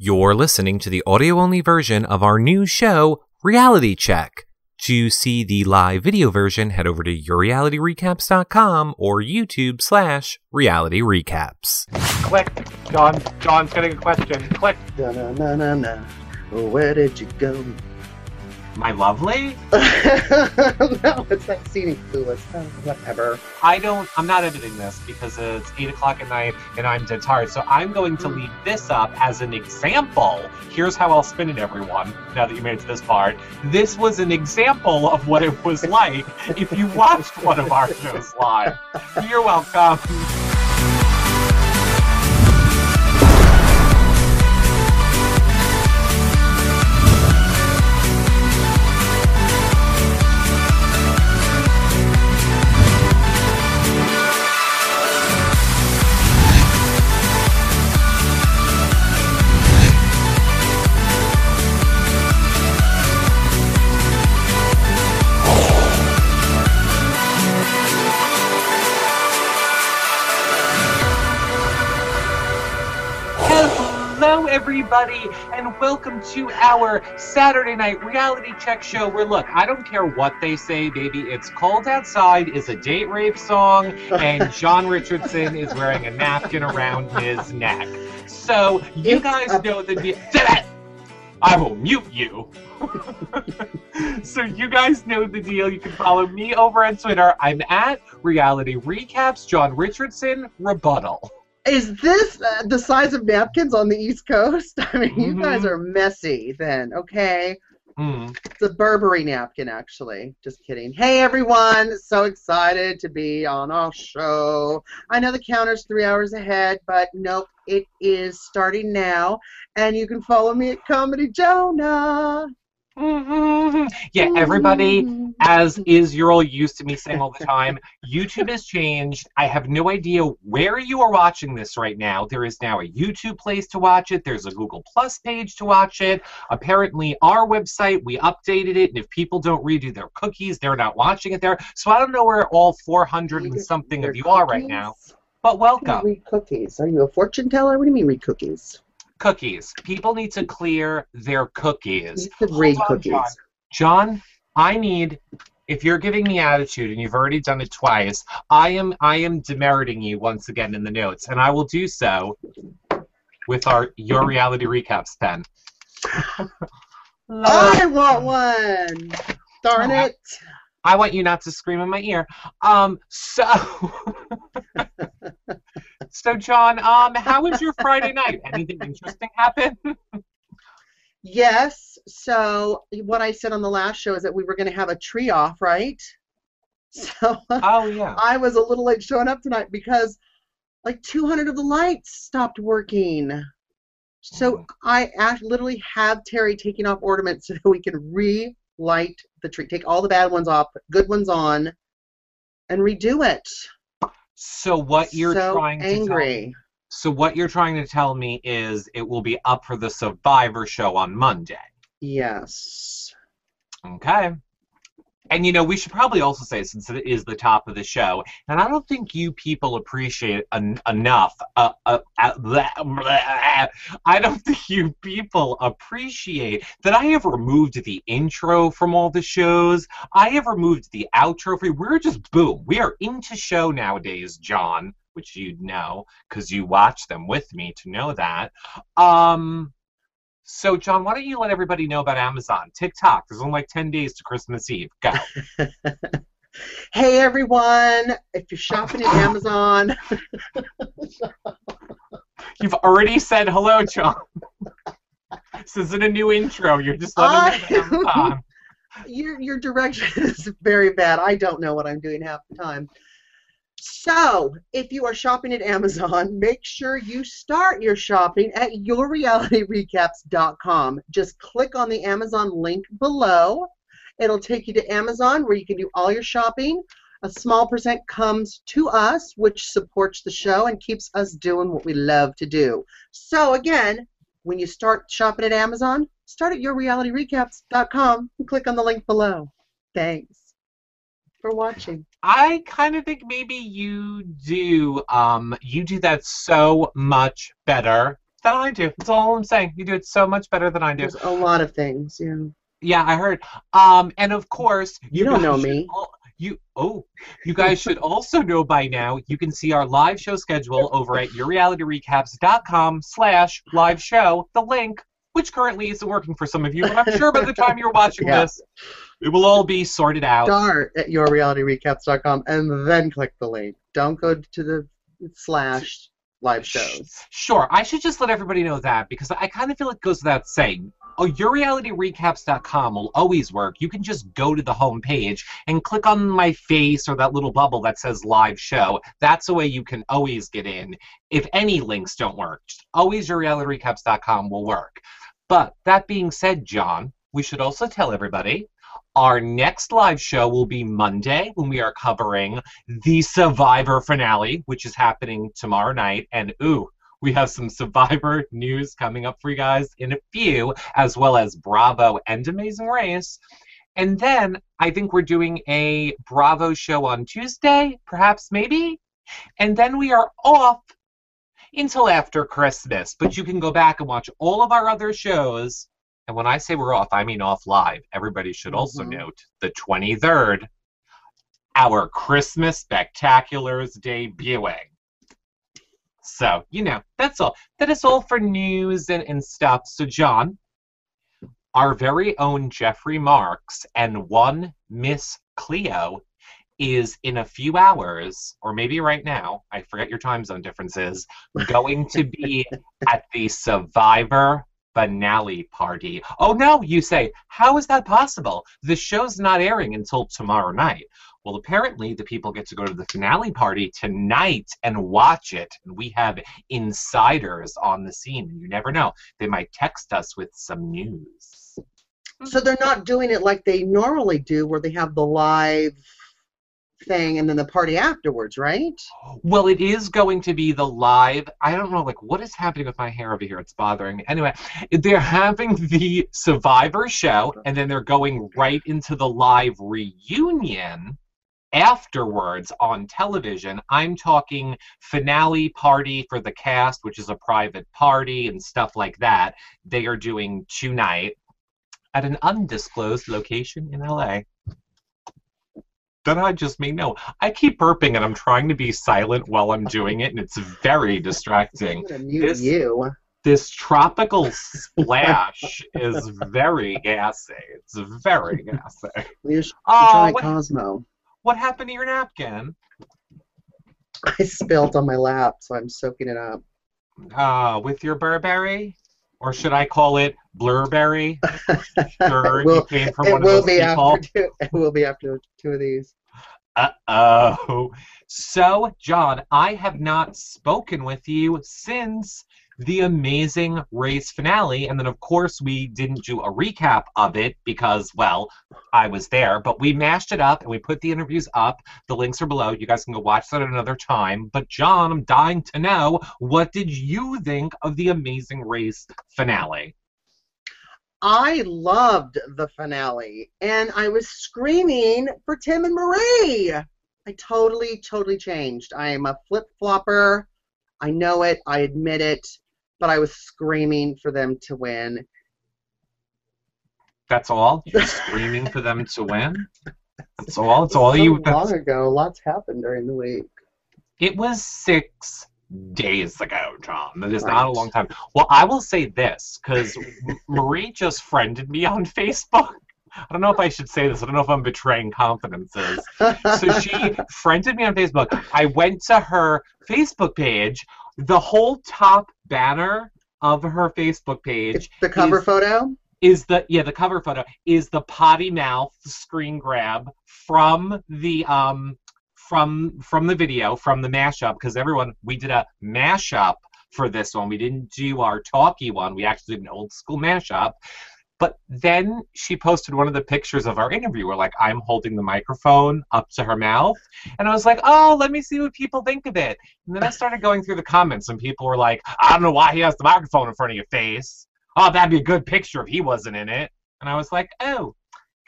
You're listening to the audio only version of our new show, Reality Check. To see the live video version, head over to yourrealityrecaps.com or YouTube slash reality recaps. Click. John. John's getting a question. Click. Na na na na na. Where did you go? My lovely? no, it's scene in Clueless. Oh, whatever. I don't. I'm not editing this because it's eight o'clock at night and I'm dead tired. So I'm going to leave this up as an example. Here's how I'll spin it, everyone. Now that you made it to this part, this was an example of what it was like if you watched one of our shows live. You're welcome. Everybody, and welcome to our Saturday night reality check show. Where, look, I don't care what they say, baby. It's Cold Outside is a date rape song, and John Richardson is wearing a napkin around his neck. So, you It's guys a- know the deal. I will mute you. so you guys know the deal. You can follow me over on Twitter. I'm at Reality Recaps. John Richardson rebuttal. Is this uh, the size of napkins on the East Coast? I mean, you guys Mhm. are messy then, okay? Hmm. It's a Burberry napkin, actually. Just kidding. Hey, everyone. So excited to be on our show. I know the counter's three hours ahead, but nope, it is starting now. And you can follow me at Comedy Jonah. Yeah, everybody, as is you're all used to me saying all the time, YouTube has changed. I have no idea where you are watching this right now. There is now a YouTube place to watch it. There's a Google Plus page to watch it. Apparently, our website, we updated it, and if people don't redo their cookies, they're not watching it there. So I don't know where all 400 and something of you are right now, but What do you welcome. Read cookies. Are you a fortune teller? What do you mean read cookies? Cookies. People need to clear their cookies. You Hold read on, cookies. John. John, I need if you're giving me attitude and you've already done it twice, I am I am demeriting you once again in the notes, and I will do so with our your reality recaps pen. I want one. Darn Oh, it. I want you not to scream in my ear. Um, so, so John, um, how was your Friday night? Anything interesting happen? Yes. So what I said on the last show is that we were going to have a tree off, right? So Oh yeah. I was a little late showing up tonight because like 200 of the lights stopped working. So I act- literally have Terry taking off ornaments so that we can relight the tree, take all the bad ones off, put good ones on, and redo it. So what you're so trying to tell angry. So what you're trying to tell me is it will be up for the Survivor show on Monday. Yes. Okay. And you know, we should probably also say, since it is the top of the show, and I don't think you people appreciate en- enough. Uh, uh, uh, blah, blah, I don't think you people appreciate that I have removed the intro from all the shows. I have removed the outro. For We're just boom. We are into show nowadays, John, which you know because you watch them with me to know that. Um. So, John, why don't you let everybody know about Amazon? TikTok. There's only like 10 days to Christmas Eve. Go. Hey everyone, if you're shopping at Amazon, You've already said hello, John. this isn't a new intro. You're just letting me know Amazon. your your direction is very bad. I don't know what I'm doing half the time. So, if you are shopping at Amazon, make sure you start your shopping at yourrealityrecaps.com. Just click on the Amazon link below. It'll take you to Amazon where you can do all your shopping. A small percent comes to us, which supports the show and keeps us doing what we love to do. So, again, when you start shopping at Amazon, start at yourrealityrecaps.com and click on the link below. Thanks for watching. I kind of think maybe you do. Um, you do that so much better than I do. That's all I'm saying. You do it so much better than I do. There's a lot of things. Yeah. Yeah, I heard. Um, and of course, You don't know me. You oh, you guys should also know by now. You can see our live show schedule over at yourrealityrecaps.com slash live show. The link, which currently isn't working for some of you, but I'm sure by the time you're watching Yeah. this, it will all be sorted out. Start at yourrealityrecaps.com and then click the link. Don't go to the slash live shows. Sure, I should just let everybody know that because I kind of feel it goes without saying. Oh, yourrealityrecaps.com will always work. You can just go to the home page and click on my face or that little bubble that says live show. That's the way you can always get in. If any links don't work, just always yourrealityrecaps.com will work. But that being said, John, we should also tell everybody our next live show will be Monday when we are covering the Survivor finale, which is happening tomorrow night. And ooh, we have some Survivor news coming up for you guys in a few, as well as Bravo and Amazing Race. And then I think we're doing a Bravo show on Tuesday, perhaps, maybe. And then we are off until after Christmas. But you can go back and watch all of our other shows. And when I say we're off, I mean off live. Everybody should also Mhm. note the 23rd, our Christmas Spectaculars debuting. So, you know, that's all. That is all for news and, and stuff. So, John, our very own Jeffrey Marks and one Miss Cleo is in a few hours, or maybe right now, I forget your time zone differences, going to be at the Survivor finale party. Oh no, you say, how is that possible? The show's not airing until tomorrow night. Well, apparently, the people get to go to the finale party tonight and watch it. And we have insiders on the scene. You never know. They might text us with some news. So they're not doing it like they normally do, where they have the live thing and then the party afterwards, right? Well, it is going to be the live. I don't know, like, what is happening with my hair over here? It's bothering me. Anyway, they're having the Survivor show, and then they're going right into the live reunion afterwards on television. I'm talking finale party for the cast, which is a private party and stuff like that. They are doing tonight at an undisclosed location in LA. Then I just may no? I keep burping and I'm trying to be silent while I'm doing it, and it's very distracting. I'm mute This- you. This tropical splash is very gassy. It's very gassy. You should Oh, try what, Cosmo. what happened to your napkin? I spilled on my lap, so I'm soaking it up. Uh, with your Burberry? Or should I call it Blurberry? Sure, it will, you came from it one of will those be people. after two. It will be after two of these. Uh oh. So, John, I have not spoken with you since the Amazing Race finale. And then, of course, we didn't do a recap of it because, well, I was there. But we mashed it up and we put the interviews up. The links are below. You guys can go watch that at another time. But, John, I'm dying to know what did you think of the Amazing Race finale? I loved the finale, and I was screaming for Tim and Marie. I totally, totally changed. I am a flip flopper. I know it. I admit it. But I was screaming for them to win. That's all? You're screaming for them to win? That's all? That's all so you. long ago. Lots happened during the week. It was six days ago, John. That is not a long time. Well, I will say this because Marie just friended me on Facebook. I don't know if I should say this. I don't know if I'm betraying confidences. So she friended me on Facebook. I went to her Facebook page. The whole top banner of her Facebook page it's the cover is- photo. is the yeah the cover photo is the potty mouth screen grab from the um from from the video from the mashup because everyone we did a mashup for this one. We didn't do our talkie one. We actually did an old school mashup. But then she posted one of the pictures of our interview where like i'm holding the microphone up to her mouth. And i was like oh let me see what people think of it. And then i started going through the comments and people were like i don't know why he has the microphone in front of your face. Oh, that'd be a good picture if he wasn't in it. And I was like, oh,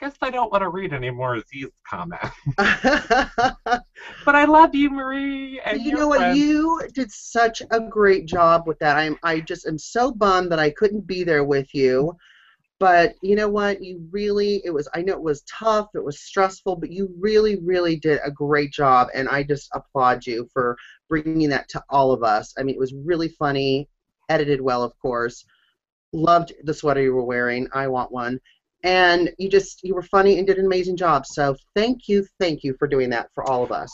guess I don't want to read any more of these comments. but I love you, Marie. And you know what? friends. You did such a great job with that. I'm I just am so bummed that I couldn't be there with you. But you know what? You really it was I know it was tough, it was stressful, but you really really did a great job and I just applaud you for bringing that to all of us. I mean, it was really funny, edited well, of course. Loved the sweater you were wearing. I want one. And you just you were funny and did an amazing job. So thank you, thank you for doing that for all of us.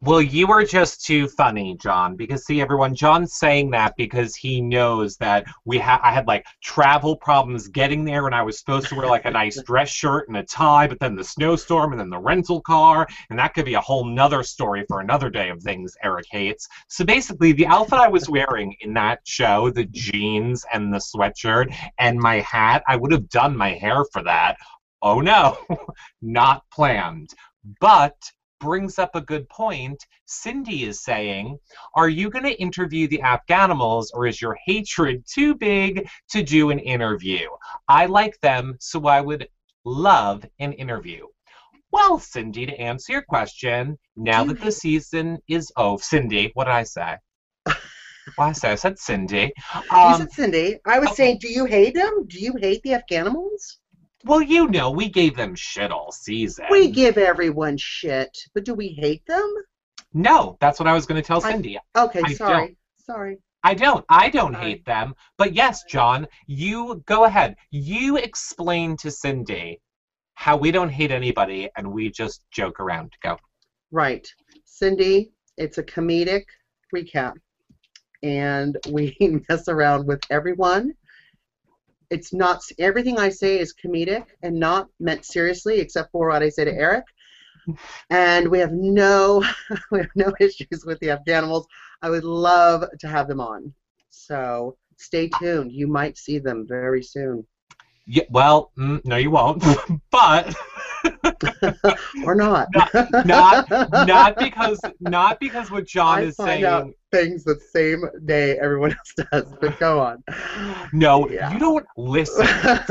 Well, you are just too funny, John. Because see, everyone, John's saying that because he knows that we ha- I had like travel problems getting there, and I was supposed to wear like a nice dress shirt and a tie, but then the snowstorm, and then the rental car, and that could be a whole nother story for another day of things Eric hates. So basically, the outfit I was wearing in that show, the jeans and the sweatshirt and my hat, I would have done my hair for that. Oh no, not planned. But brings up a good point. Cindy is saying, Are you going to interview the Afghanimals or is your hatred too big to do an interview? I like them, so I would love an interview. Well, Cindy, to answer your question, now that the season is oh, Cindy, what did I say? What did I say? I said Cindy. you Um, said Cindy. I was okay. saying, do you hate them? Do you hate the Afghanimals? Well, you know, we gave them shit all season. We give everyone shit, but do we hate them? No, that's what I was going to tell I- Cindy. Okay, I sorry. Sorry. I don't. I don't Sorry. hate them. But yes, John, you go ahead. You explain to Cindy how we don't hate anybody and we just joke around. Go. Right. Cindy, it's a comedic recap. And we mess around with everyone. It's not everything I say is comedic and not meant seriously, except for what I say to Eric. And we have no we have no issues with the Afghanimals. I would love to have them on. So stay tuned. You might see them very soon. Yeah, well, mm, no, you won't. but or not. not not Not because not because what John I is saying. out things the same day everyone else does. But go on. No, Yeah. you don't listen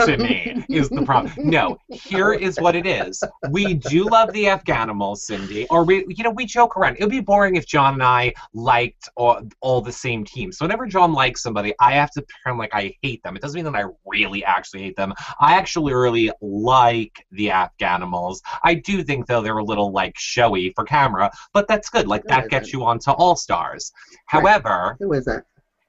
to me is the problem. No, here is what it is. We do love the Afghanimals, Cindy, or we, you know, we joke around. It would be boring if John and I liked all, all the same teams. So whenever John likes somebody, I have to pretend like I hate them. It doesn't mean that I really actually hate them. I actually really like the Afghanimals. I do think though they're a little like showy for camera, but that's good. Like that gets you onto All Stars. However, Who is it?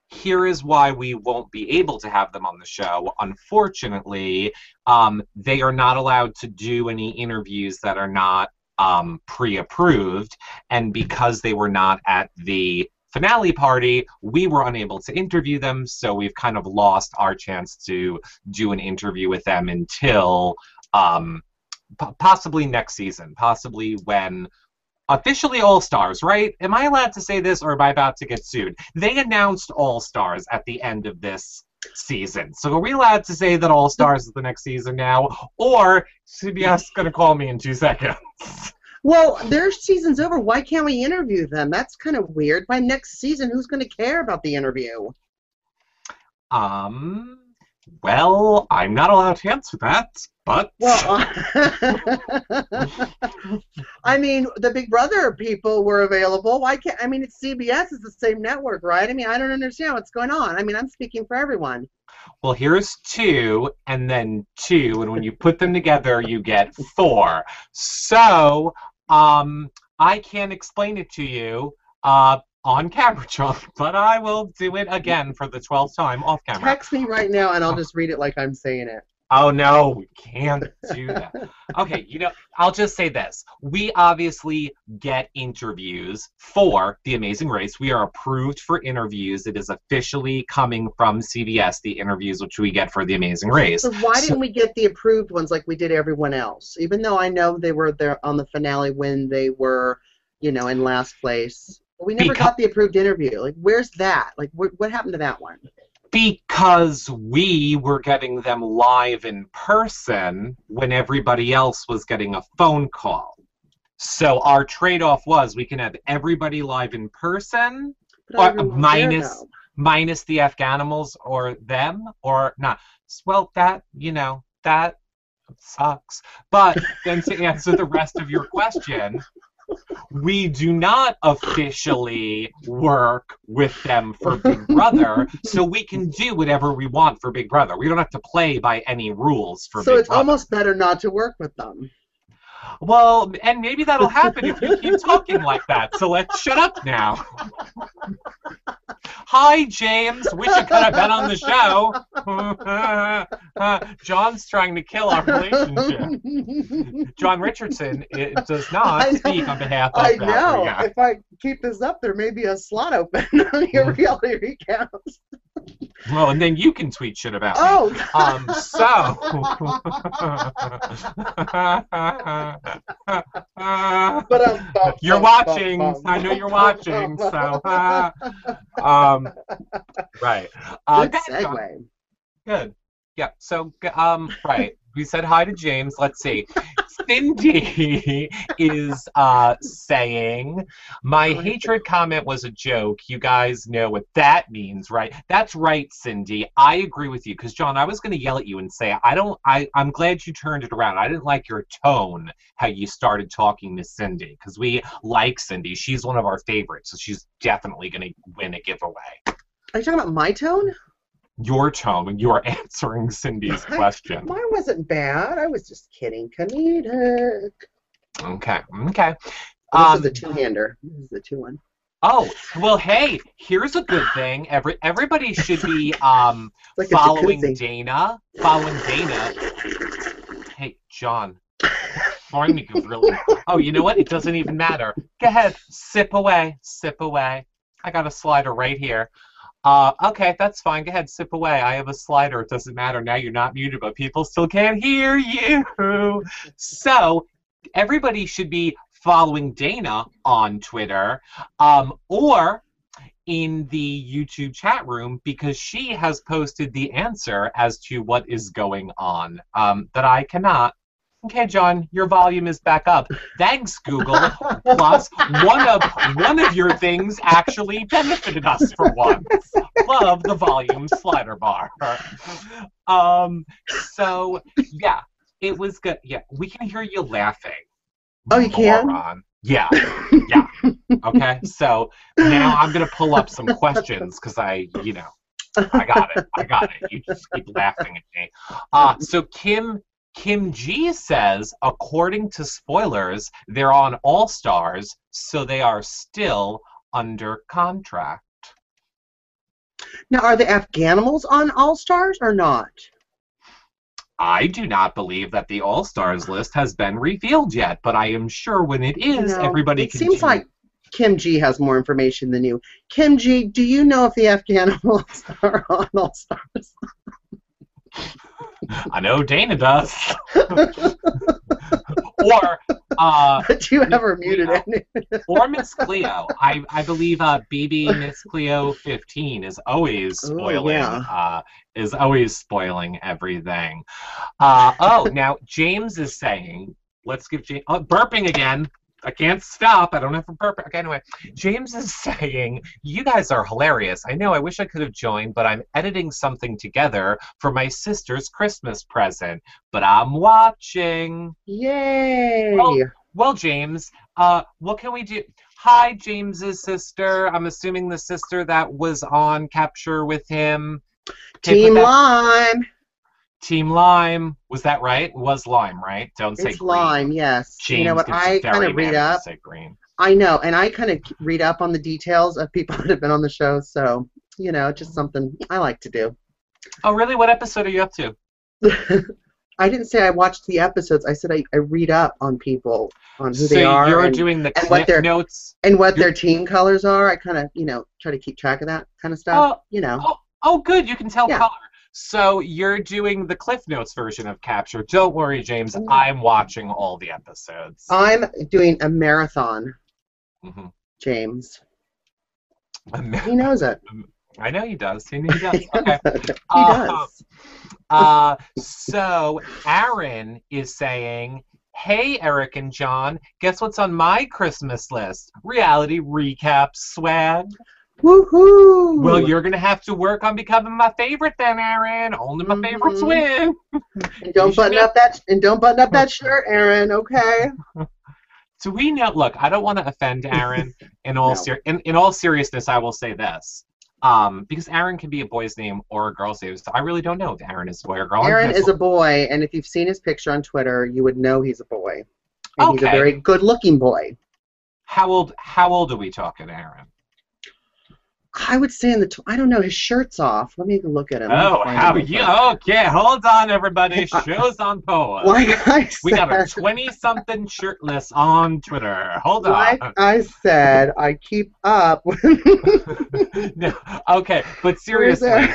here is why we won't be able to have them on the show. Unfortunately, um, they are not allowed to do any interviews that are not um, pre-approved, and because they were not at the finale party, we were unable to interview them. So we've kind of lost our chance to do an interview with them until um, po- possibly next season, possibly when officially All Stars, right? Am I allowed to say this or am I about to get sued? They announced All Stars at the end of this season. So are we allowed to say that All Stars is the next season now? Or CBS is going to call me in two seconds? Well, their season's over. Why can't we interview them? That's kind of weird. By next season, who's going to care about the interview? Um, well, I'm not allowed to answer that, but Well, I mean, the Big Brother people were available. Why can't? I mean, it's CBS. It's the same network, right? I mean, I don't understand what's going on. I mean, I'm speaking for everyone. well, here's two and then two, and when you put them together, you get four. So, um, I can't explain it to you uh, on camera, John, but I will do it again for the twelfth time off camera. Text me right now, and I'll just read it like I'm saying it. Oh no, we can't do that. Okay, you know, I'll just say this. We obviously get interviews for The Amazing Race. We are approved for interviews. It is officially coming from CBS, the interviews which we get for The Amazing Race. So why So- didn't we get the approved ones like we did everyone else? Even though I know they were there on the finale when they were, you know, in last place. We never Becau- got the approved interview. Like, where's that? Like, wh- what happened to that one? Because we were getting them live in person when everybody else was getting a phone call. So our trade off was we can have everybody live in person But Or minus- minus the Afghanimals or them or not. Well, that you know that sucks. But then to answer the rest of your question, we do not officially work with them for Big Brother, so we can do whatever we want for Big Brother. We don't have to play by any rules for so Big it's almost better not to work with them. Well, and maybe that'll happen if you keep talking like that. So let's shut up now. Hi, James. Wish you could have been on the show. John's trying to kill our relationship. John Richardson it does not speak on behalf of I that. know. If I keep this up, there may be a slot open on your Mm. reality recaps. Well, and then you can tweet shit about me. Oh. Um, so. But um, bum, You're bum, watching. bum. I know you're watching. So, uh, um, right. Uh, Good go ahead, John. segue. Good. Yeah. So, um, right. We said hi to James. Let's see. Cindy is uh, saying, My hatred comment was a joke. You guys know what that means, right? That's right, Cindy. I agree with you. Because, John, I was going to yell at you and say, I don't, I, I'm glad you turned it around. I didn't like your tone, how you started talking to Cindy. Because we like Cindy. She's one of our favorites. So she's definitely going to win a giveaway. Are you talking about my tone? Your tone when you are answering Cindy's question. Mine wasn't bad. I was just kidding. Comedic. Okay. Okay. This Um, is the two-hander. This is the two-one. oh well, hey, here's a good thing. Every everybody should be um like following. Dana. Following Dana. Hey, John. Me really. Oh, you know what? It doesn't even matter. Go ahead, sip away, sip away. I got a slider right here. Uh, okay, that's fine. Go ahead, sip away. I have a slider. It doesn't matter. Now you're not muted, but people still can't hear you. So everybody should be following Dana on Twitter, um, or in the YouTube chat room because she has posted the answer as to what is going on um, that I cannot. Okay, John, your volume is back up. Thanks, Google. Plus, one of one of your things actually benefited us for once. Love the volume slider bar. Um, so yeah, it was good. Yeah, we can hear you laughing. Oh, you can? Moron. Yeah, yeah. Okay, so now I'm gonna pull up some questions because I, you know, I got it. I got it. You just keep laughing at me. Uh, so Kim Kim G says, according to spoilers, they're on All Stars, so they are still under contract. Now, are the Afghanimals on All Stars or not? I do not believe that the All Stars list has been revealed yet, but I am sure when it is, You know, everybody It can. seems do- like Kim G has more information than you. Kim G, do you know if the Afghanimals are on All Stars? I know Dana does. or uh, But you ever muted any? or Miss Cleo. I, I believe uh, BB Miss Cleo 15 is always Oh, spoiling. yeah. uh, is always spoiling everything. Uh, oh, now James is saying, let's give James oh, burping again. I can't stop. I don't have a burp. Okay, anyway, James is saying, You guys are hilarious. I know I wish I could have joined, but I'm editing something together for my sister's Christmas present. But I'm watching. Yay! Oh, Well, James, uh, what can we do? Hi, James's sister. I'm assuming the sister that was on Capture with him. Team Lime. Team Lime. Was that right? Was Lime, right? Don't say It's green. Lime, yes. James you know what? I kind of read mad if you up. Say green. I know, and I kind of read up on the details of people that have been on the show. So, you know, just something I like to do. Oh, really? What episode are you up to? I didn't say I watched the episodes. I said I, I read up on people, on who so they are, you're and, doing the and what their, notes. and what you're- their team colors are. I kind of, you know, try to keep track of that kind of stuff. Oh, you know. oh, oh, good. You can tell Yeah. color. So you're doing the Cliff Notes version of Capture. Don't worry, James. Mm. I'm watching all the episodes. I'm doing a marathon, Mhm. James. He knows it. I know he does. He, he does. he Okay. does. Uh, Uh, so Aaron is saying, "Hey, Eric and John, guess what's on my Christmas list? Reality recap swag." Woohoo! Well, you're gonna have to work on becoming my favorite then, Aaron. Only my favorites Mhm. win. and don't button up that and don't button up that shirt, Aaron. Okay. So we know. Look, I don't want to offend Aaron. In all No. ser- in, in all seriousness, I will say this. Um, because Aaron can be a boy's name or a girl's name. So I really don't know if Aaron is a boy or girl. Aaron is a boy, and if you've seen his picture on Twitter, you would know he's a boy. And he's a very good-looking boy. How old? How old are we talking, Aaron? I would say in the. Tw- I don't know. His shirt's off. Let me look at him. Oh, how you? Okay, hold on, everybody. Shows on pause. Like I said, We got a twenty-something shirtless on Twitter. Hold like on. I said, I keep up. no, okay, but seriously?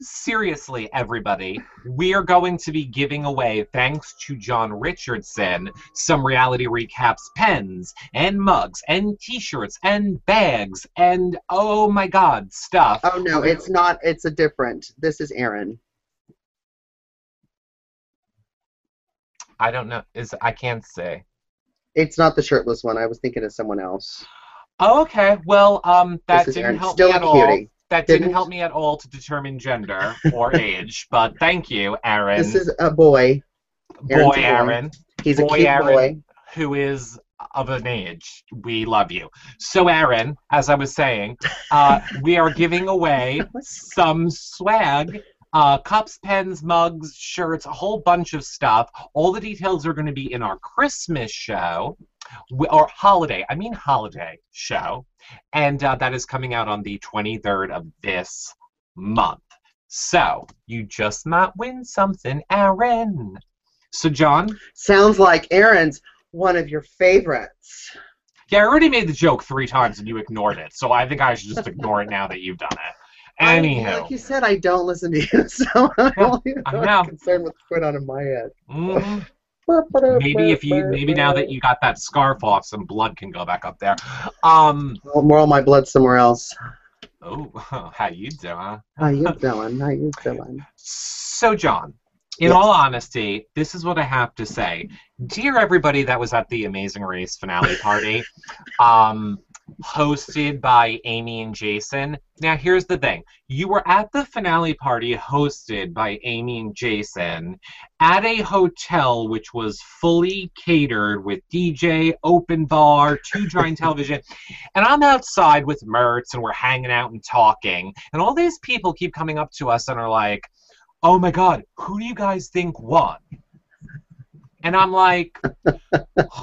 Seriously, everybody, we are going to be giving away, thanks to John Richardson, some reality recaps pens and mugs and T-shirts and bags and oh my God, stuff. Oh no, it's not. It's a different. This is Aaron. I don't know. Is I can't say. It's not the shirtless one. I was thinking of someone else. Oh, okay. Well, um, that didn't Aaron. help Still me a at all. cutie. That didn't Didn't? help me at all to determine gender or age. But thank you, Aaron. This is a boy. Aaron's boy, a boy. Aaron. He's Boy a cute Aaron. boy. who is of an age. We love you. So, Aaron, as I was saying, uh, we are giving away some swag. Uh, cups, pens, mugs, shirts, a whole bunch of stuff. All the details are going to be in our Christmas show, or holiday, I mean holiday show. And uh, that is coming out on the 23rd of this month. So, you just might win something, Aaron. So, John, Sounds like Aaron's one of your favorites. Yeah, I already made the joke three times and you ignored it, so I think I should just ignore it now that you've done it. I- Anyhow, like you said, I don't listen to you, so I'm only I know. concerned with what's going on in my head. mhm. Maybe if you, maybe now that you got that scarf off, some blood can go back up there. Um, more of my blood somewhere else. oh, how you doing? How you doing? How you doing? So, John, in Yes. all honesty, this is what I have to say. Dear everybody that was at the Amazing Race finale party, um, hosted by Amy and Jason. Now, here's the thing you were at the finale party hosted by Amy and Jason at a hotel which was fully catered with DJ, open bar, two giant television. And I'm outside with Mertz and we're hanging out and talking. And all these people keep coming up to us and are like, oh my God, who do you guys think won? And I'm like,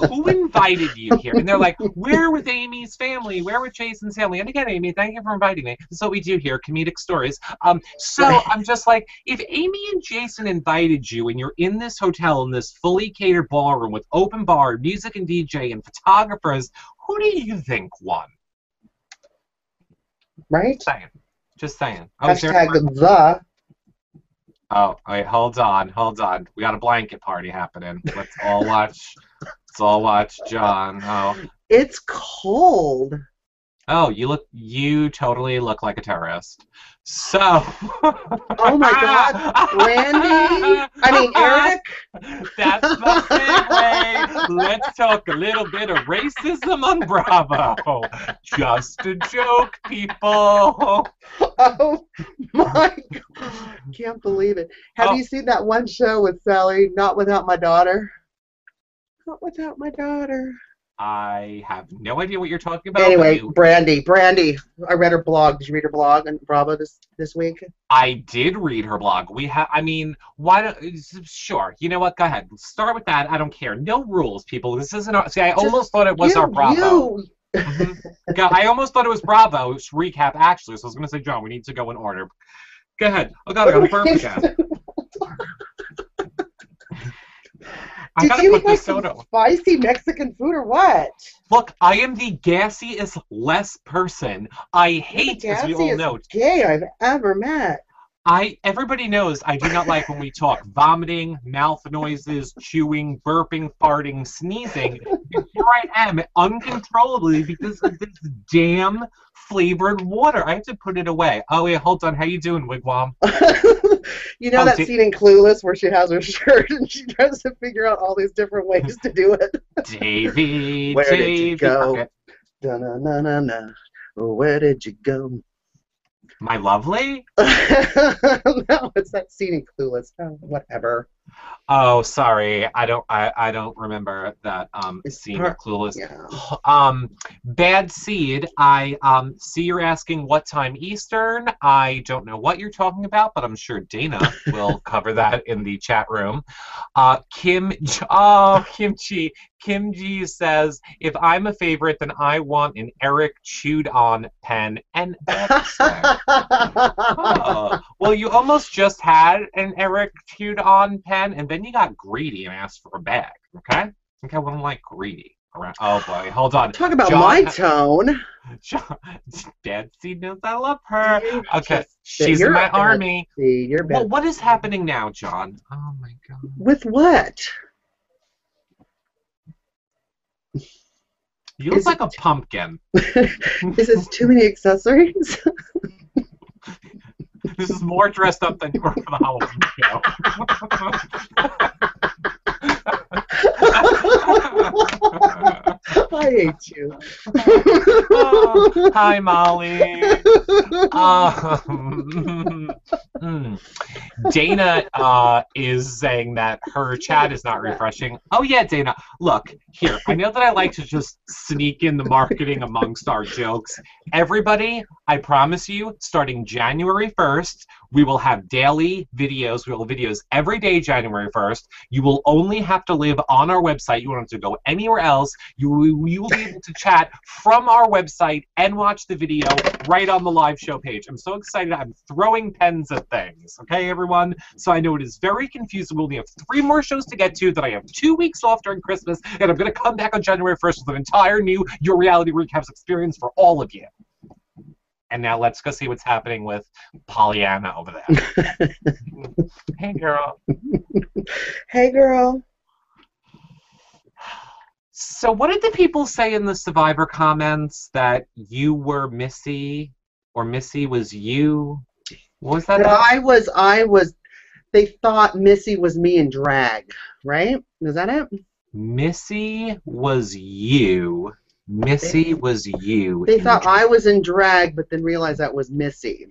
who invited you here? And they're like, we're with Amy's family. We're with Jason's family. And again, Amy, thank you for inviting me. This is what we do here, comedic stories. Um, so I'm just like, if Amy and Jason invited you and you're in this hotel in this fully catered ballroom with open bar, music and DJ and photographers, who do you think won? Right? Just saying. Just saying. Hashtag the. Oh, wait, hold on, hold on. We got a blanket party happening. Let's all watch. Let's all watch John. Oh, It's cold. Oh, you look. You totally look like a terrorist. So. Oh my God, Randy. I mean Eric. That's the segue. Let's talk a little bit of racism on Bravo. Just a joke, people. Oh my God. Can't believe it. Have Oh. you seen that one show with Sally, Not Without My Daughter? Not Without My Daughter. I have no idea what you're talking about. Anyway, you- Brandy, Brandy. I read her blog. Did you read her blog on Bravo this this week? I did read her blog. We have, I mean, why don't, sure, you know what, go ahead. Start with that. I don't care. No rules, people. This isn't our, see, I Just almost thought it was you, our Bravo. You. Mhm. Yeah, I almost thought it was Bravo's recap, actually, so I was going to say, John, we need to go in order. Go ahead. Oh, God, I got a burp again. I Did gotta you put this soda. spicy Mexican food or what? Look, I am the gassiest less person. I hate, as we all know, gay I've ever met. I everybody knows I do not like when we talk vomiting, mouth noises, chewing, burping, farting, sneezing. And here I am uncontrollably because of this damn flavored water. I have to put it away. Oh wait, hold on. How you doing, Wigwam? you know Oh, that scene in Clueless where she has her shirt and she tries to figure out all these different ways to do it. Davy, Where did you go? Okay. Na na na na. Where did you go? My lovely? no, it's that scene in Clueless. Oh, whatever. Oh, sorry. I don't. I, I don't remember that um It's scene per- of Clueless. Yeah. Um, bad seed. I um see you're asking what time Eastern. I don't know what you're talking about, but I'm sure Dana will cover that in the chat room. Uh, Kim. Oh, Kimchi. Kim G says, if I'm a favorite, then I want an Eric chewed on pen and Oh, well, you almost just had an Eric chewed on pen, and then you got greedy and asked for a bag. Okay? Okay, well, I'm like greedy. Around. Oh boy, hold on. Talk about John- my tone. John, seed knows I love her. Okay, she's in my army. See, you're Well, what is happening now, John? Oh my god. With what? You look Is like a pumpkin. Is it too many accessories? This is more dressed up than you were for the Halloween show. I hate you. Oh, hi, Molly. Um, hmm. Dana uh, is saying that her chat is not refreshing. Oh yeah, Dana. Look here. I know that I like to just sneak in the marketing amongst our jokes. Everybody, I promise you, starting January first, we will have daily videos. We will have videos every day, January first. You will only have to live on our website. You won't have to go anywhere else. You you will be able to chat from our website and watch the video right on the live show page. I'm so excited. I'm throwing pens at things. Okay, everyone. So I know it is very confusing. We only have three more shows to get to. That I have two weeks off during Christmas, and I'm going to come back on January 1st with an entire new Your Reality Recaps experience for all of you. And now let's go see what's happening with Pollyanna over there. hey, girl. hey, girl. So, what did the people say in the Survivor comments that you were Missy, or Missy was you? What was that? About? I was, I was. They thought Missy was me in drag, right? Is that it? Missy was you. Missy was you. They thought. I was in drag, but then realized that was Missy.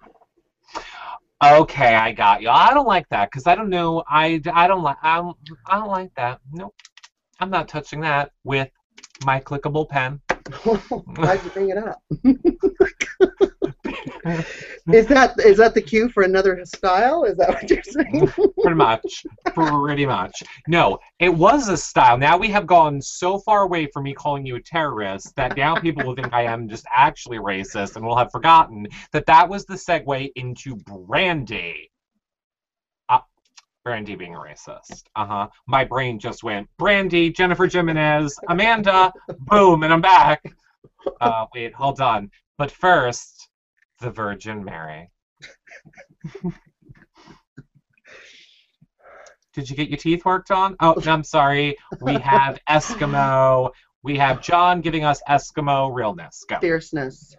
Okay, I got you. I don't like that because I don't know. I, I don't like. I don't, I don't like that. Nope. I'm not touching that with my clickable pen. Why'd you bring it up? is that is that the cue for another style? Is that what you're saying? Pretty much. Pretty much. No, it was a style. Now we have gone so far away from me calling you a terrorist that now people will think I am just actually racist and will have forgotten that that was the segue into Brandy. Uh, Brandy being racist. Uh huh. My brain just went Brandy, Jennifer Jimenez, Amanda, boom, and I'm back. Uh, wait, hold on. But first, the Virgin Mary. Did you get your teeth worked on? Oh, no, I'm sorry. We have Eskimo. We have John giving us Eskimo realness. Go. Fierceness.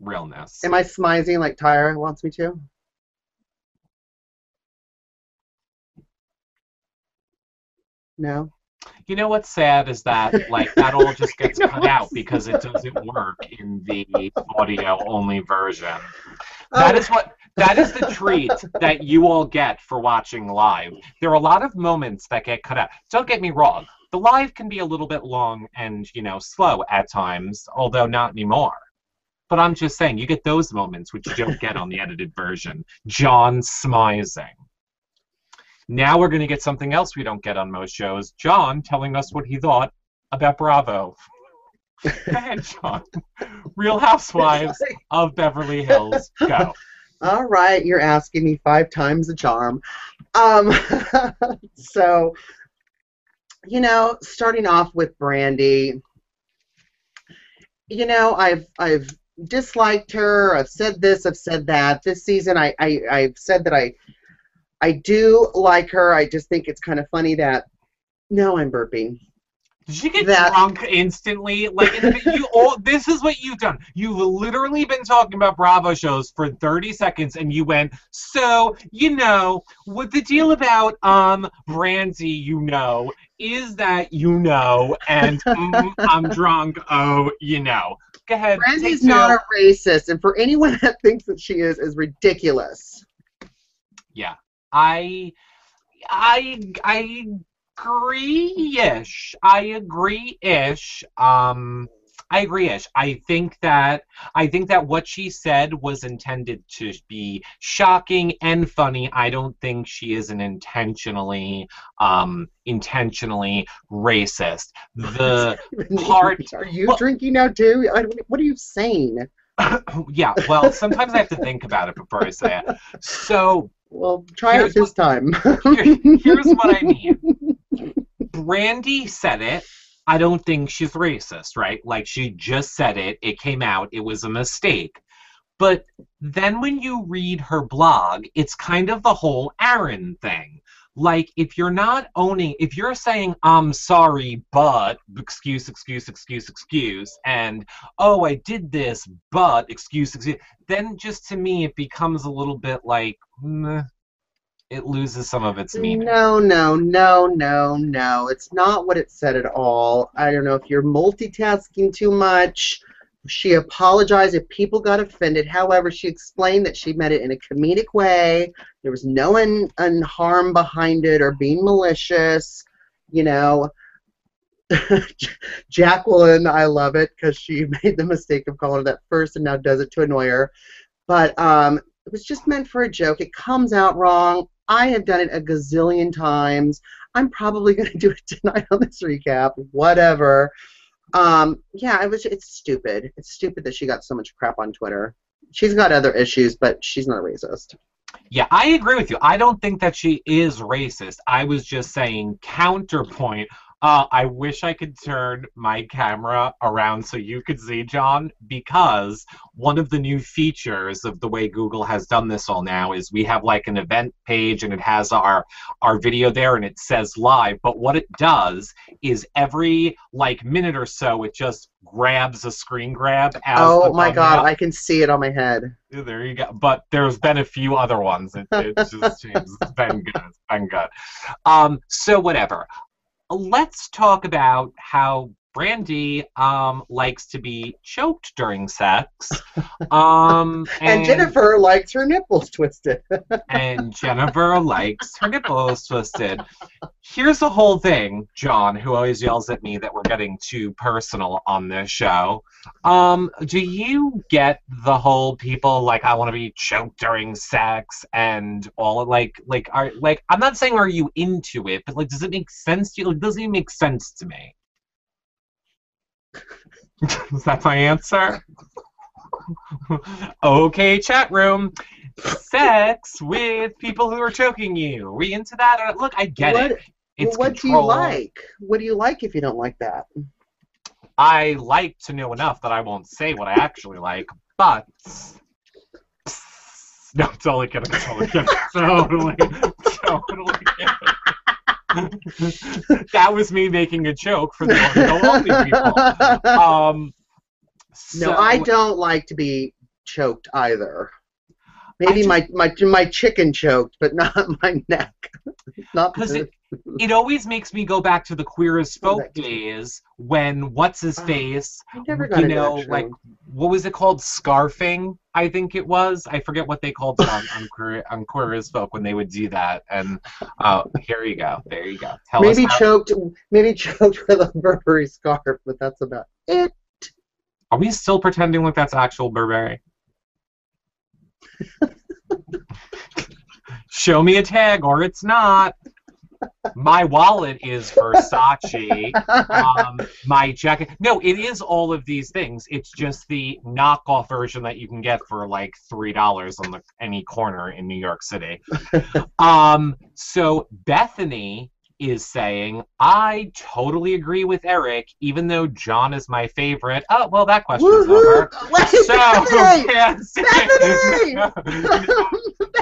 Realness. Am I smizing like Tyra wants me to? No. You know what's sad is that like that all just gets cut out because it doesn't work in the audio only version. That is what that is the treat that you all get for watching live. There are a lot of moments that get cut out. Don't get me wrong. The live can be a little bit long and, you know, slow at times, although not anymore. But I'm just saying, you get those moments which you don't get on the edited version. John smizing. Now we're going to get something else we don't get on most shows. John telling us what he thought about Bravo. Go ahead, John. Real Housewives of Beverly Hills. Go. All right, you're asking me five times a charm. Um, so, you know, starting off with Brandy, you know, I've I've disliked her. I've said this. I've said that. This season, I, I I've said that I I do like her. I just think it's kind of funny that. No, I'm burping. Did she get That- drunk instantly? Like you all this is what you've done. You've literally been talking about Bravo shows for 30 seconds and you went, so, you know, what the deal about um Brandy, you know, is that you know, and mm, I'm drunk, oh, you know. Go ahead. Brandy's not a racist, and for anyone that thinks that she is, is ridiculous. Yeah, I, I, I agree-ish. I agree-ish. Um, I agree-ish. I think that I think that what she said was intended to be shocking and funny. I don't think she is an intentionally, um, intentionally racist. The Part- Are you well- drinking now too? I What are you saying? yeah. Well, sometimes I have to think about it before I say it. So Well, try Here's it this time. Here- here's what I mean. Brandi said it. I don't think she's racist, right? Like she just said it. It came out. It was a mistake. But then when you read her blog, it's kind of the whole Aaron thing. Like if you're not owning, if you're saying I'm sorry, but excuse, excuse, excuse, excuse, and oh I did this, but excuse, excuse, then just to me it becomes a little bit like. meh, it loses some of its meaning. No, no, no, no, no. It's not what it said at all. I don't know if you're multitasking too much. She apologized if people got offended. However, she explained that she meant it in a comedic way. There was no un- un- harm behind it or being malicious. You know, Jacqueline, I love it because she made the mistake of calling her that first and now does it to annoy her. But um, it was just meant for a joke. It comes out wrong. I have done it a gazillion times. I'm probably going to do it tonight on this recap. Whatever. Um, yeah, it was. It's stupid. It's stupid that she got so much crap on Twitter. She's got other issues, but she's not racist. Yeah, I agree with you. I don't think that she is racist. I was just saying counterpoint. Uh, I wish I could turn my camera around so you could see John, because one of the new features of the way Google has done this all now is we have like an event page and it has our our video there and it says live. But what it does is every like minute or so it just grabs a screen grab. As oh my god. I can see it on my head. There you go. But there's been a few other ones. It, it's just changed. It's been good. It's been good. Um, so whatever. Let's talk about how Brandi um likes to be choked during sex. Um, And, Jennifer likes her nipples twisted. and Jennifer likes her nipples twisted. Here's the whole thing, John, who always yells at me that we're getting too personal on this show. Um, do you get the whole people like I want to be choked during sex and all like like are like I'm not saying are you into it, but like does it make sense to you? Like, doesn't it make sense to me? Is that my answer? okay, chat room. Sex with people who are choking you. Are we into that? Uh, look, I get what, it. It's well, what do you like? What do you like if you don't like that? I like to know enough that I won't say what I actually like, but no, totally kidding, totally kidding, totally, totally kidding. that was me making a joke for the audio only people. Um, no, I don't like to be choked either. Maybe I my, my my chicken choked, but not my neck. not Because it, it always makes me go back to the queer as folk days when what's his Oh, face you know like what was it called? Scarfing i think it was. I forget what they called it on, on, queer, on queer as folk when they would do that. And uh, here you go. There you go. Tell maybe how- choked, maybe choked with a Burberry scarf, but that's about it. are we still pretending like that's actual burberry? Show me a tag or it's not my wallet is versace um, my jacket. No, it is all of these things. It's just the knockoff version that you can get for like three dollars on the any corner in New York City. um, so Bethany is saying, I totally agree with Eric, even though John is my favorite. Oh, well, that question's over. Woohoo! Wait, So, Bethany! Bethany!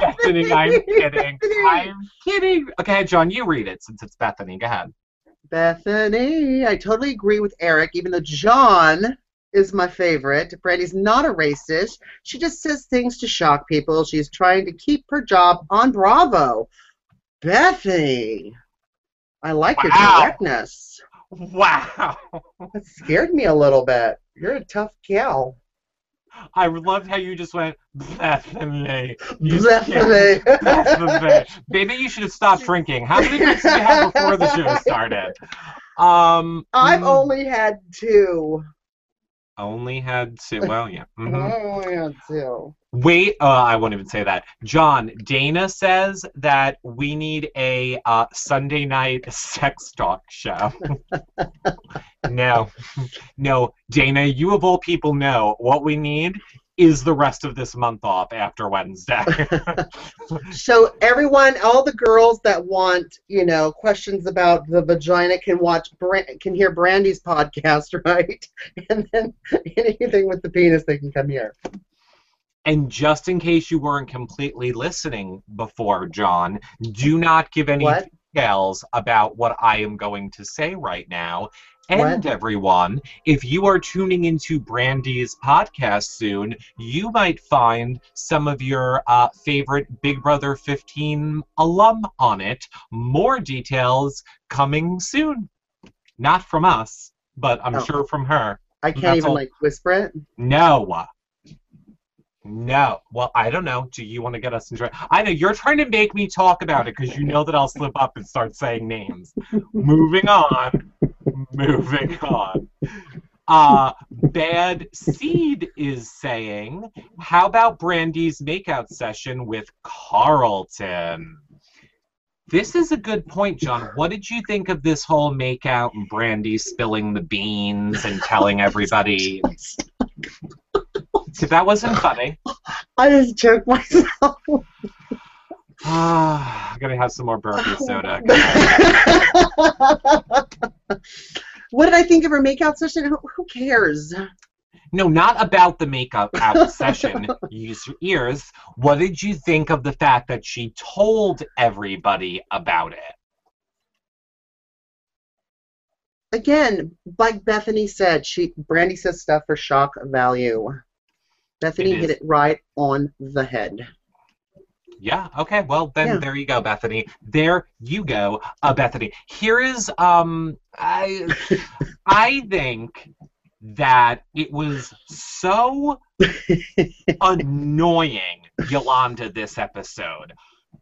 Bethany, I'm kidding. I'm kidding. Okay, John, you read it since it's Bethany. Go ahead. Bethany, I totally agree with Eric, even though John is my favorite. Brandi's not a racist. She just says things to shock people. She's trying to keep her job on Bravo. Bethany, I like your directness. Wow. That scared me a little bit. You're a tough gal. I loved how you just went Bethany. You Bethany. Bethany. Maybe you should have stopped drinking. How many drinks did you have before the show started? Um, I've mm, only had two. Only had two. Well, yeah. mhm. I've only had two. Wait, uh, I won't even say that. John, Dana says that we need a uh, Sunday night sex talk show. no, no, Dana, you of all people know what we need is the rest of this month off after Wednesday. So everyone, all the girls that want, you know, questions about the vagina can watch, can hear Brandi's podcast, right? And then anything with the penis, they can come here. and just in case you weren't completely listening before, John, do not give any What? details about what I am going to say right now. And What? everyone, if you are tuning into Brandi's podcast soon, you might find some of your uh, favorite Big Brother 15 alum on it. More details coming soon. Not from us, but I'm Oh. sure from her. I can't That's even all. like whisper it. No. No. Well, I don't know. Do you want to get us into it? I know you're trying to make me talk about it because you know that I'll slip up and start saying names. Moving on. Moving on. Uh, Bad Seed is saying, how about Brandi's makeout session with Carlton? This is a good point, John. What did you think of this whole makeout and Brandi spilling the beans and telling everybody if that wasn't funny, I just choked myself. ah, I'm gonna have some more burpee soda. what did I think of her makeout session? Who, who cares? No, not about the makeup out session. Use your ears. What did you think of the fact that she told everybody about it? Again, like Bethany said, she Brandi says stuff for shock value. Bethany It hit it right on the head. Yeah. Okay. Well, then Yeah. there you go, Bethany. There you go, uh, Bethany. Here is um, I, I think that it was so annoying, Yolanda, this episode.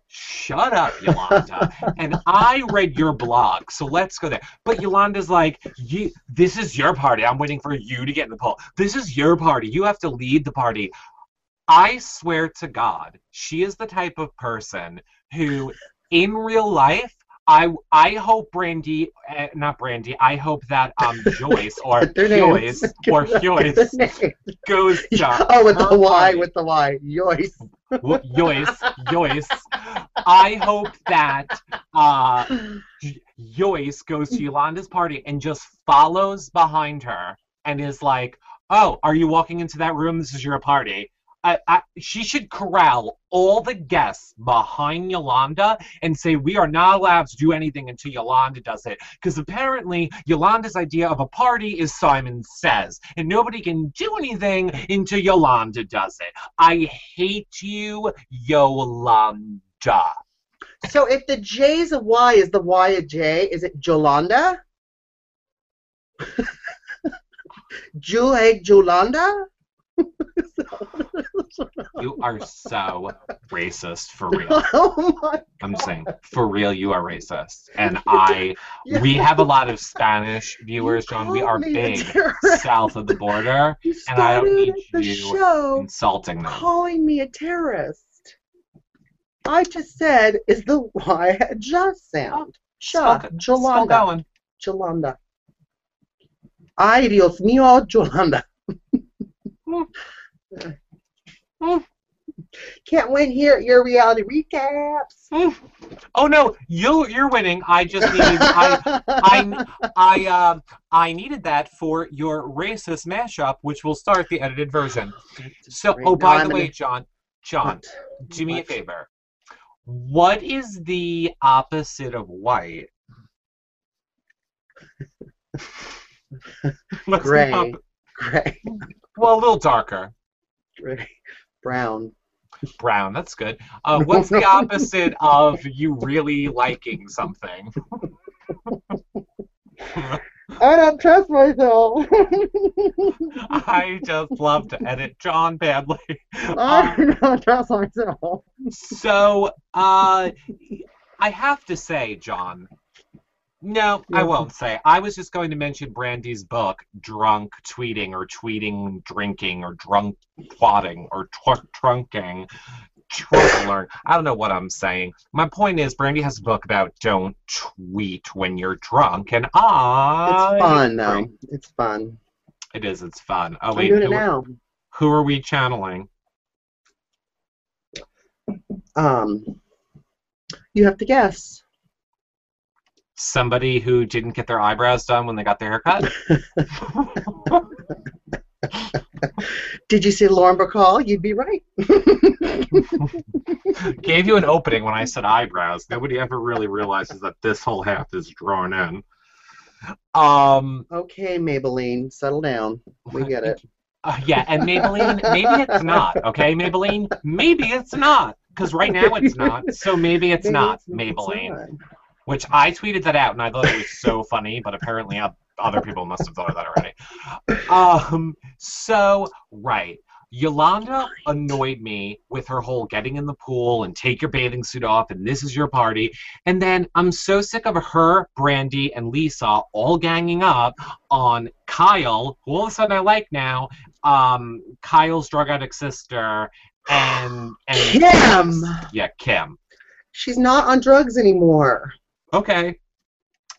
Shut up, Yolanda. and I read your blog, so let's go there. But Yolanda's like, you, this is your party. I'm waiting for you to get in the poll. This is your party. You have to lead the party. I swear to God, she is the type of person who, in real life, I I hope Brandi, uh, not Brandi. I hope that um Joyce or Get their names. Joyce or Joyce goes to Oh, with the Y, party. with the Y. Wh- Joyce, Joyce. I hope that uh, Joyce goes to Yolanda's party and just follows behind her and is like, "Oh, are you walking into that room? This is your party." I, she should corral all the guests behind Yolanda and say, We are not allowed to do anything until Yolanda does it. Because apparently, Yolanda's idea of a party is Simon Says, and nobody can do anything until Yolanda does it. I hate you, Yolanda. So if the J is a Y, is the Y a J? Is it Jolanda? Jule Jolanda? You are so racist for real. oh I'm saying, for real, you are racist. And I, we have a lot of Spanish viewers, John. We are called me a big south of the border, and I don't need the you show insulting them. calling me a terrorist. I just said is the Y a just sound. Cha, go- still Jolanda. Jolanda. Ay, Dios mío, Jolanda. Can't win here at your reality recaps. Oh no, you you're winning. I just needed I I I uh, I needed that for your racist mashup, which will start the edited version. So, Great. oh, No, by I'm the way, gonna- John, John, do me a favor. What is the opposite of white? Gray. Gray, well, a little darker. brown. Brown. That's good. Uh, what's the opposite of you really liking something? I don't trust myself. I just love to edit John badly. I don't trust myself. So, uh, I have to say, John. No, I won't say. I was just going to mention Brandi's book, Drunk Tweeting, or Tweeting Drinking, or Drunk Twatting, or tw- Trunking. Trunkler. I don't know what I'm saying. My point is, Brandi has a book about don't tweet when you're drunk, and I. It's fun though. It's fun. It is. It's fun. Oh I'm wait, doing it who, now. who are we channeling? Um, you have to guess. Somebody who didn't get their eyebrows done when they got their haircut. Did you see Lauren Bacall? You'd be right. Gave you an opening when I said eyebrows. Nobody ever really realizes that this whole half is drawn in. Um. okay, Maybelline, settle down. We get it. uh, yeah, and Maybelline, maybe it's not. Okay, Maybelline, maybe it's not. Because right now it's not. So maybe it's Maybe not it's- Maybelline. not. Which I tweeted that out, and I thought it was so funny, but apparently other people must have thought of that already. Um. So right. Yolanda annoyed me with her whole getting in the pool and take your bathing suit off and this is your party. And then I'm so sick of her, Brandi, and Lisa all ganging up on Kyle, who all of a sudden I like now, um, Kyle's drug addict sister, and and Kim. Yeah, Kim. She's not on drugs anymore. Okay.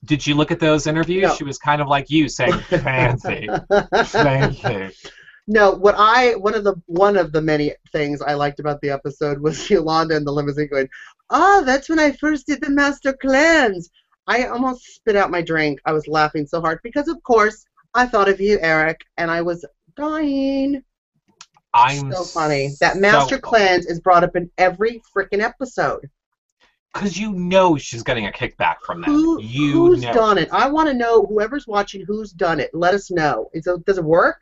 Did you look at those interviews? No. She was kind of like you, saying fancy, fancy. No, what I one of the one of the many things I liked about the episode was Yolanda in the limousine going, "Oh, that's when I first did the master cleanse." I almost spit out my drink. I was laughing so hard because, of course, I thought of you, Eric, and I was dying. I'm so funny. That master cleanse is brought up in every freaking episode. Because you know she's getting a kickback from that. Who, you who's know. done it? I want to know. Whoever's watching, who's done it? Let us know. Is it, does it work?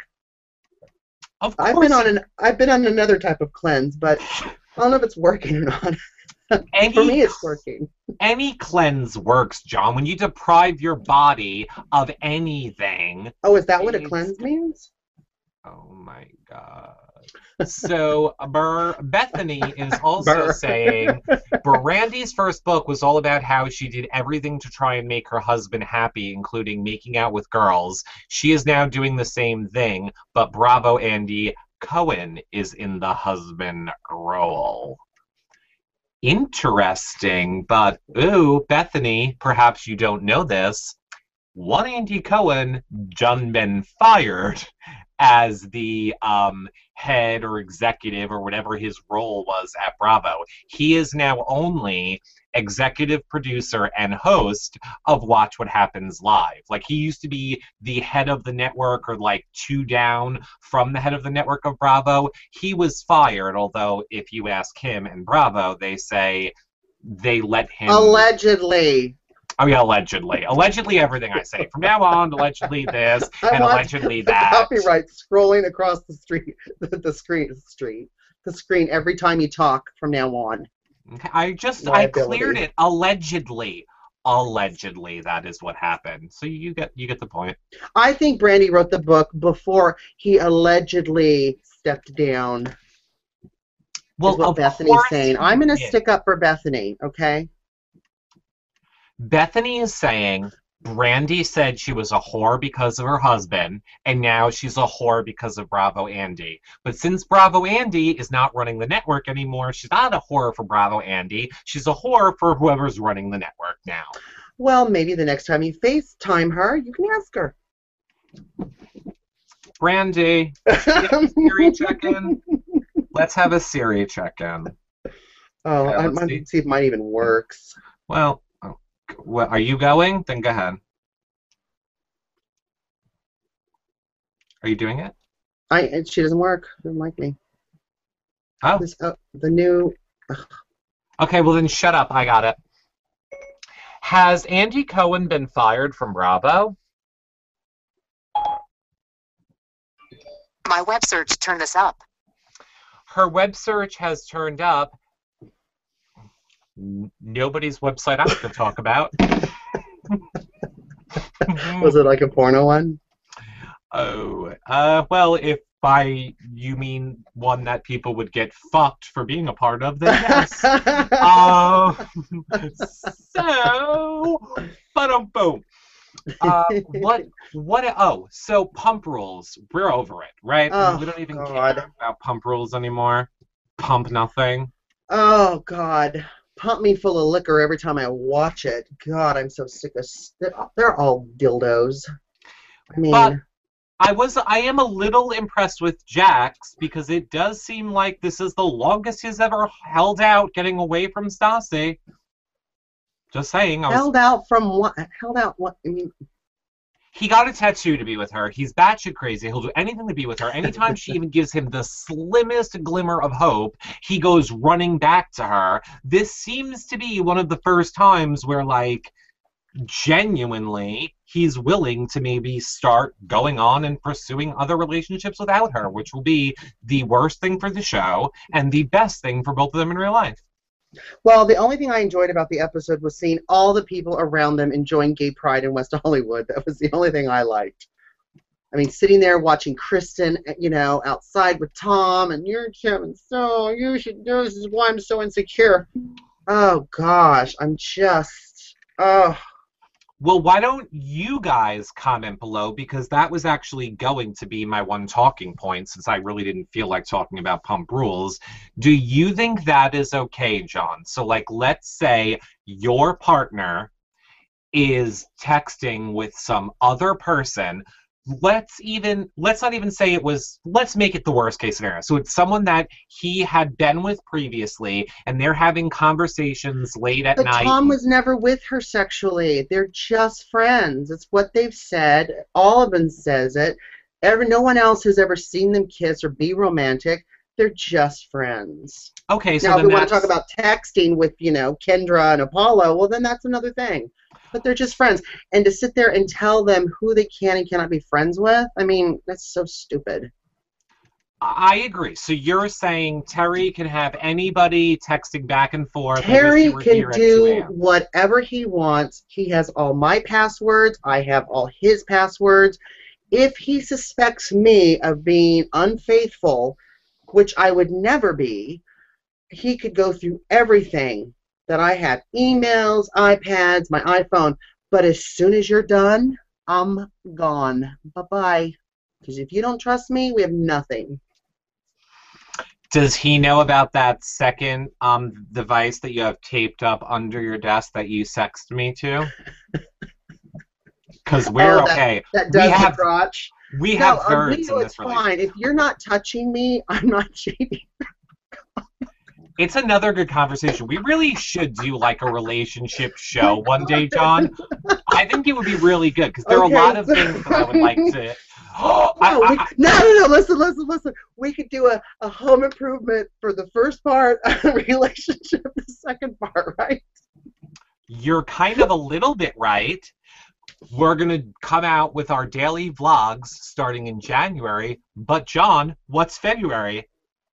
Of course. I've been on an I've been on another type of cleanse, but I don't know if it's working or not. any, For me, it's working. any cleanse works, John. When you deprive your body of anything. Oh, is that what a cleanse means? Oh my god. So Burr, Bethany is also Burr. saying Brandi's first book was all about how she did everything to try and make her husband happy, including making out with girls. She is now doing the same thing, but Bravo Andy Cohen is in the husband role. Interesting, but ooh, Bethany, perhaps you don't know this. One Andy Cohen done been fired as the um, head or executive or whatever his role was at Bravo. He is now only executive producer and host of Watch What Happens Live. Like he used to be the head of the network or like two down from the head of the network of Bravo. He was fired, although if you ask him and Bravo, they say they let him Allegedly. Oh yeah, allegedly. Allegedly everything I say. From now on, allegedly this I and allegedly that. Copyright scrolling across the street, the, the screen, the street, the screen every time you talk from now on. I just I cleared it allegedly. Allegedly, that is what happened. So you get you get the point. I think Brandi wrote the book before he allegedly stepped down. Well, is what of Bethany's saying. I'm going to stick up for Bethany, okay? Bethany is saying Brandi said she was a whore because of her husband, and now she's a whore because of Bravo Andy. But since Bravo Andy is not running the network anymore, she's not a whore for Bravo Andy. She's a whore for whoever's running the network now. Well, maybe the next time you FaceTime her, you can ask her. Brandi, Siri check-in. Let's have a Siri check-in. Oh, Yeah, I might see. see if mine even works. Well, oh, well, are you going? Then go ahead. Are you doing it? I it, she doesn't work. Doesn't like me. Oh. This, uh, the new. Okay, well then shut up. I got it. Has Andy Cohen been fired from Bravo? My web search turned this up. Her web search has turned up. Nobody's website I could talk about. Was it like a porno one? Oh, uh, well, if by you mean one that people would get fucked for being a part of, then yes. um, so, but boom. Uh, what? What? Oh, so pump rules. We're over it, right? Oh, we don't even God. care about pump rules anymore. Pump nothing. Oh God, pump me full of liquor every time I watch it. God, I'm so sick of. s- They're, they're all dildos. I mean, But- I was I am a little impressed with Jax because it does seem like this is the longest he's ever held out getting away from Stassi. Just saying, I was, held out from what? Held out what? I mean, he got a tattoo to be with her. He's batshit crazy. He'll do anything to be with her. Anytime she even gives him the slimmest glimmer of hope, he goes running back to her. This seems to be one of the first times where like genuinely he's willing to maybe start going on and pursuing other relationships without her, which will be the worst thing for the show and the best thing for both of them in real life. Well, the only thing I enjoyed about the episode was seeing all the people around them enjoying gay pride in West Hollywood. That was the only thing I liked. I mean, sitting there watching Kristen, eh, you know, outside with Tom, and you're Kevin, so you should do this is why I'm so insecure. Oh gosh, I'm just oh Well, why don't you guys comment below? Because that was actually going to be my one talking point since I really didn't feel like talking about pump rules. Do you think that is okay, John? So, like, let's say your partner is texting with some other person. Let's even let's not even say it was let's make it the worst case scenario. So it's someone that he had been with previously and they're having conversations late at But night. Tom was never with her sexually. They're just friends. It's what they've said. All of them says it. Ever, no one else has ever seen them kiss or be romantic. They're just friends. okay, so now, if then we want to talk about texting with, you know, Kendra and Apollo, well, then that's another thing. But they're just friends. And to sit there and tell them who they can and cannot be friends with, I mean, that's so stupid. I agree. So you're saying Terry can have anybody texting back and forth. Terry can here at 2 do whatever he wants. He has all my passwords. I have all his passwords. If he suspects me of being unfaithful, which I would never be, he could go through everything that I have emails, iPads, my iPhone. But as soon as you're done, I'm gone. Bye bye. Because if you don't trust me, we have nothing. Does he know about that second um device that you have taped up under your desk that you sexted me to? Because we're Oh, that- okay. That does the have- crotch. We No, have birds in it's this fine. If you're not touching me, I'm not cheating. It's another good conversation. We really should do like a relationship show one day, John. I think it would be really good because there are a lot of so- things that I would like to. Oh, I- No, we, I- no, no, no, listen, listen, listen. We could do a, a home improvement for the first part, a relationship the second part, right? You're kind of a little bit right. We're going to come out with our daily vlogs starting in January. But, John, what's February?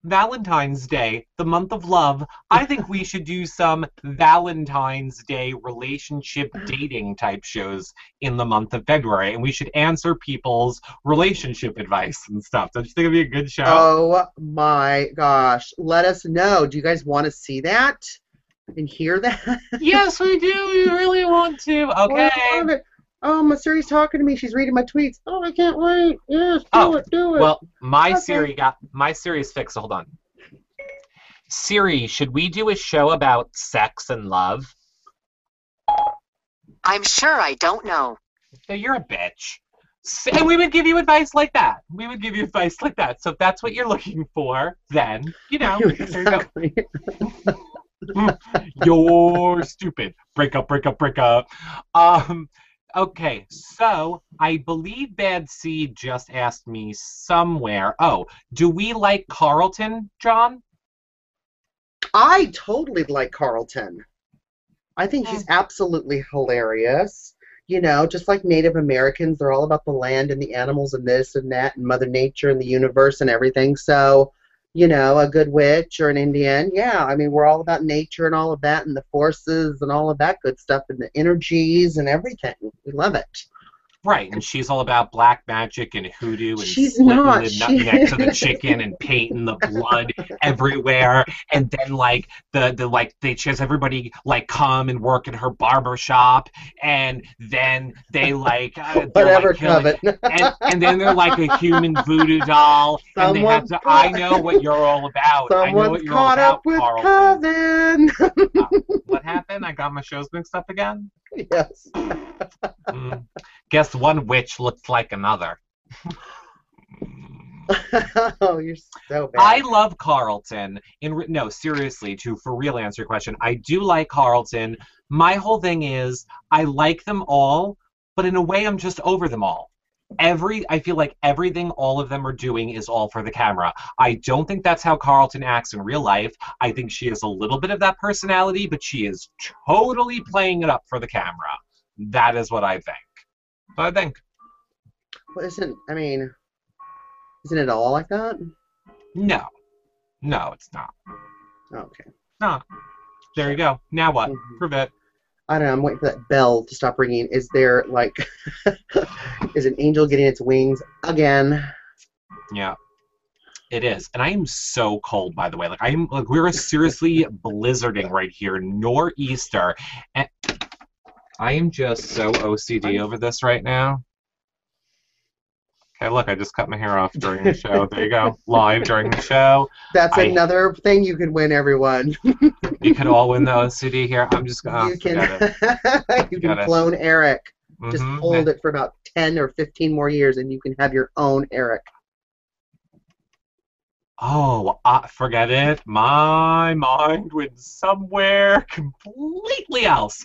Valentine's Day, the month of love. I think we should do some Valentine's Day relationship dating type shows in the month of February. And we should answer people's relationship advice and stuff. Don't you think it'd be a good show? Oh my gosh. Let us know. Do you guys want to see that and hear that? yes, we do. We really want to. Okay. Oh, I love it. My Siri's talking to me. She's reading my tweets. Oh, I can't wait. Yes, do Oh, it, do it. Well, my Okay. Siri got my Siri's fixed. Hold on. Siri, should we do a show about sex and love? I'm sure I don't know. No, you're a bitch. And we would give you advice like that. We would give you advice like that. So if that's what you're looking for, then you know, there you go. exactly. You're stupid. Break up, break up, break up. Um, okay, so I believe Bad Seed just asked me somewhere. Oh, do we like Carlton, John? I totally like Carlton. I think he's hmm. absolutely hilarious. You know, just like Native Americans, they're all about the land and the animals and this and that and Mother Nature and the universe and everything. So, you know, a good witch or an Indian. Yeah, I mean, we're all about nature and all of that, and the forces and all of that good stuff, and the energies and everything. We love it. Right, and she's all about black magic and hoodoo and She's not, the she- nut neck of the chicken and painting the blood everywhere, and then like the the like they she has everybody like come and work in her barber shop, and then they like uh, Whatever, like, Coven. and, and then they're like a human voodoo doll, and they have Someone's to. I know what you're all about. I know what Someone's you're all caught about, up with Carlton. Coven. What happened? I got my shows mixed up again. yes. Mm. Guess one witch looks like another. oh, you're so bad. I love Carlton. In re- no, seriously, to for real answer your question, I do like Carlton. My whole thing is I like them all, but in a way, I'm just over them all. Every I feel like everything all of them are doing is all for the camera. I don't think that's how Carlton acts in real life. I think she has a little bit of that personality, but she is totally playing it up for the camera. That is what I think. I think. Well, isn't I mean, isn't it all like that? No. No, it's not. Okay. No. There you go. Now what? Mhm. Prove it. I don't know. I'm waiting for that bell to stop ringing. Is there like, is an angel getting its wings again? Yeah. It is. And I am so cold, by the way. Like I'm like we're seriously blizzarding right here, nor'easter. And I am just so OCD over this right now. Okay, look, I just cut my hair off during the show. There you go. Live during the show. That's I- another thing you could win, everyone. You can all win the OCD here. I'm just gonna you can, you Got can it. clone Eric. Just Mhm. hold it for about 10 or 15 more years, and you can have your own Eric. Oh, uh, forget it. My mind went somewhere completely else.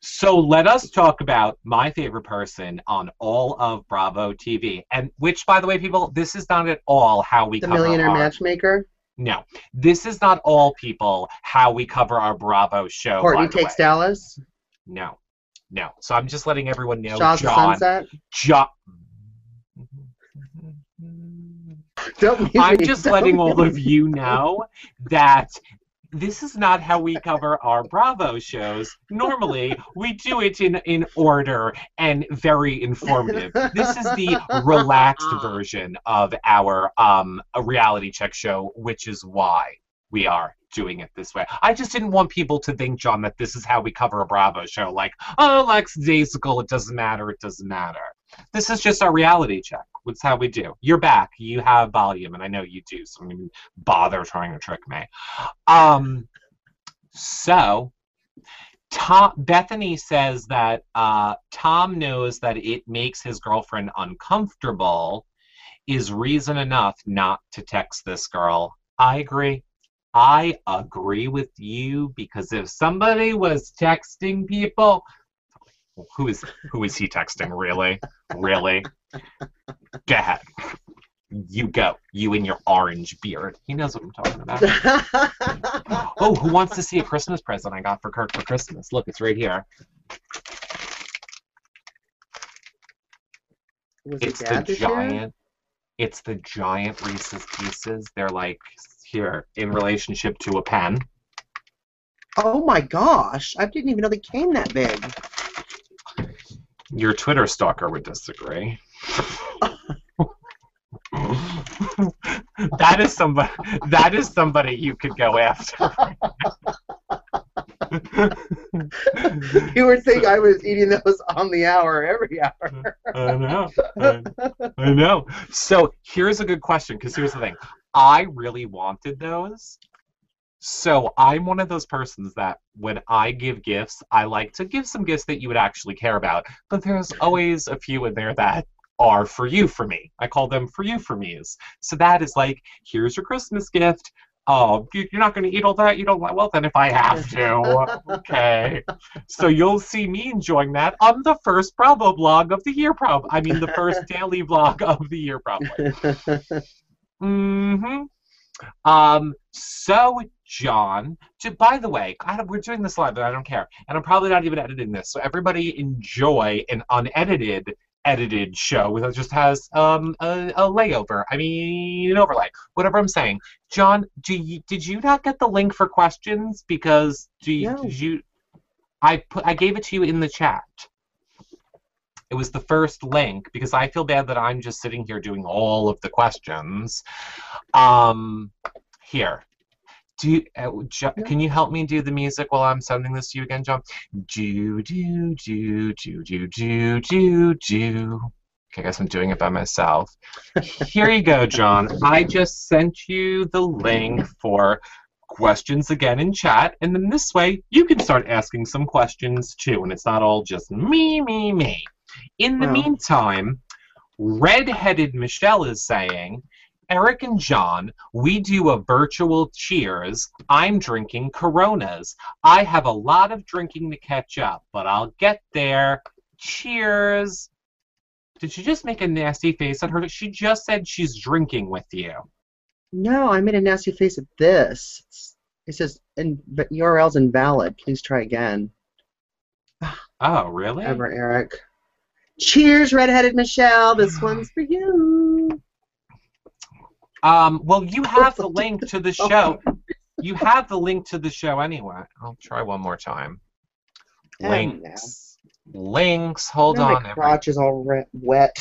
So let us talk about my favorite person on all of Bravo TV. And which, by the way, people, this is not at all how we The cover Millionaire our, Matchmaker. No, this is not all people how we cover our Bravo show. Courtney Takes way. Dallas. No, no. So I'm just letting everyone know. Shahs John, Sunset. John. Don't I'm just letting all of you know that this is not how we cover our Bravo shows. Normally, we do it in, in order and very informative. This is the relaxed version of our um, a reality check show, which is why we are doing it this way. I just didn't want people to think, John, that this is how we cover a Bravo show. Like, oh, Lex Daisical, it doesn't matter, it doesn't matter. This is just our reality check. It's how we do. You're back. You have volume, and I know you do, so don't even bother trying to trick me. Um, so, Tom, Bethany says that uh, Tom knows that it makes his girlfriend uncomfortable is reason enough not to text this girl. I agree. I agree with you because if somebody was texting people, who is who is he texting? Really, really? Go ahead. You go. You and your orange beard. He knows what I'm talking about. Oh, who wants to see a Christmas present I got for Kirk for Christmas? Look, it's right here. Was It's the this year? giant. It's the giant Reese's Pieces. They're like here in relationship to a pen. Oh my gosh! I didn't even know they came that big. Your Twitter stalker would disagree. that is somebody. That is somebody you could go after. You were saying I was eating those on the hour every hour. I know. I, I know. So here's a good question because here's the thing. I really wanted those. So I'm one of those persons that when I give gifts, I like to give some gifts that you would actually care about. But there's always a few in there that are for you for me. I call them for you for me's. So that is like, here's your Christmas gift. Oh, you- you're not going to eat all that? You don't want? Well, then if I have to, okay. So you'll see me enjoying that on the first Bravo vlog of the year, prob. I mean, the first daily vlog of the year, probably. Mm-hmm. Um. So, John. j- By the way, I don't, we're doing this live, but I don't care, and I'm probably not even editing this. So everybody enjoy an unedited edited show that just has um a, a layover. I mean, an overlay. Whatever I'm saying. John, do you, did you not get the link for questions? Because do you, No. did you? I put I gave it to you in the chat. It was the first link because I feel bad that I'm just sitting here doing all of the questions. Um, here. Do you, uh, jo- Yeah. can you help me do the music while I'm sending this to you again, John? Do do do do do do do do. Okay, I guess I'm doing it by myself. Here you go, John. I just sent you the link for questions again in chat, and then this way you can start asking some questions too, and it's not all just me, me, me. In the Wow. meantime, redheaded Michelle is saying, Eric and John, we do a virtual cheers. I'm drinking Coronas. I have a lot of drinking to catch up, but I'll get there. Cheers. Did she just make a nasty face at her? She just said she's drinking with you. No, I made a nasty face at this. It's- It says in, URL's invalid. Please try again. Oh, really? Ever, Eric. Cheers, redheaded Michelle. This one's for you. Um, well, you have the link to the show. You have the link to the show anyway. I'll try one more time. Oh, Links. Links. Hold Now on. My every- crotch is all re- wet.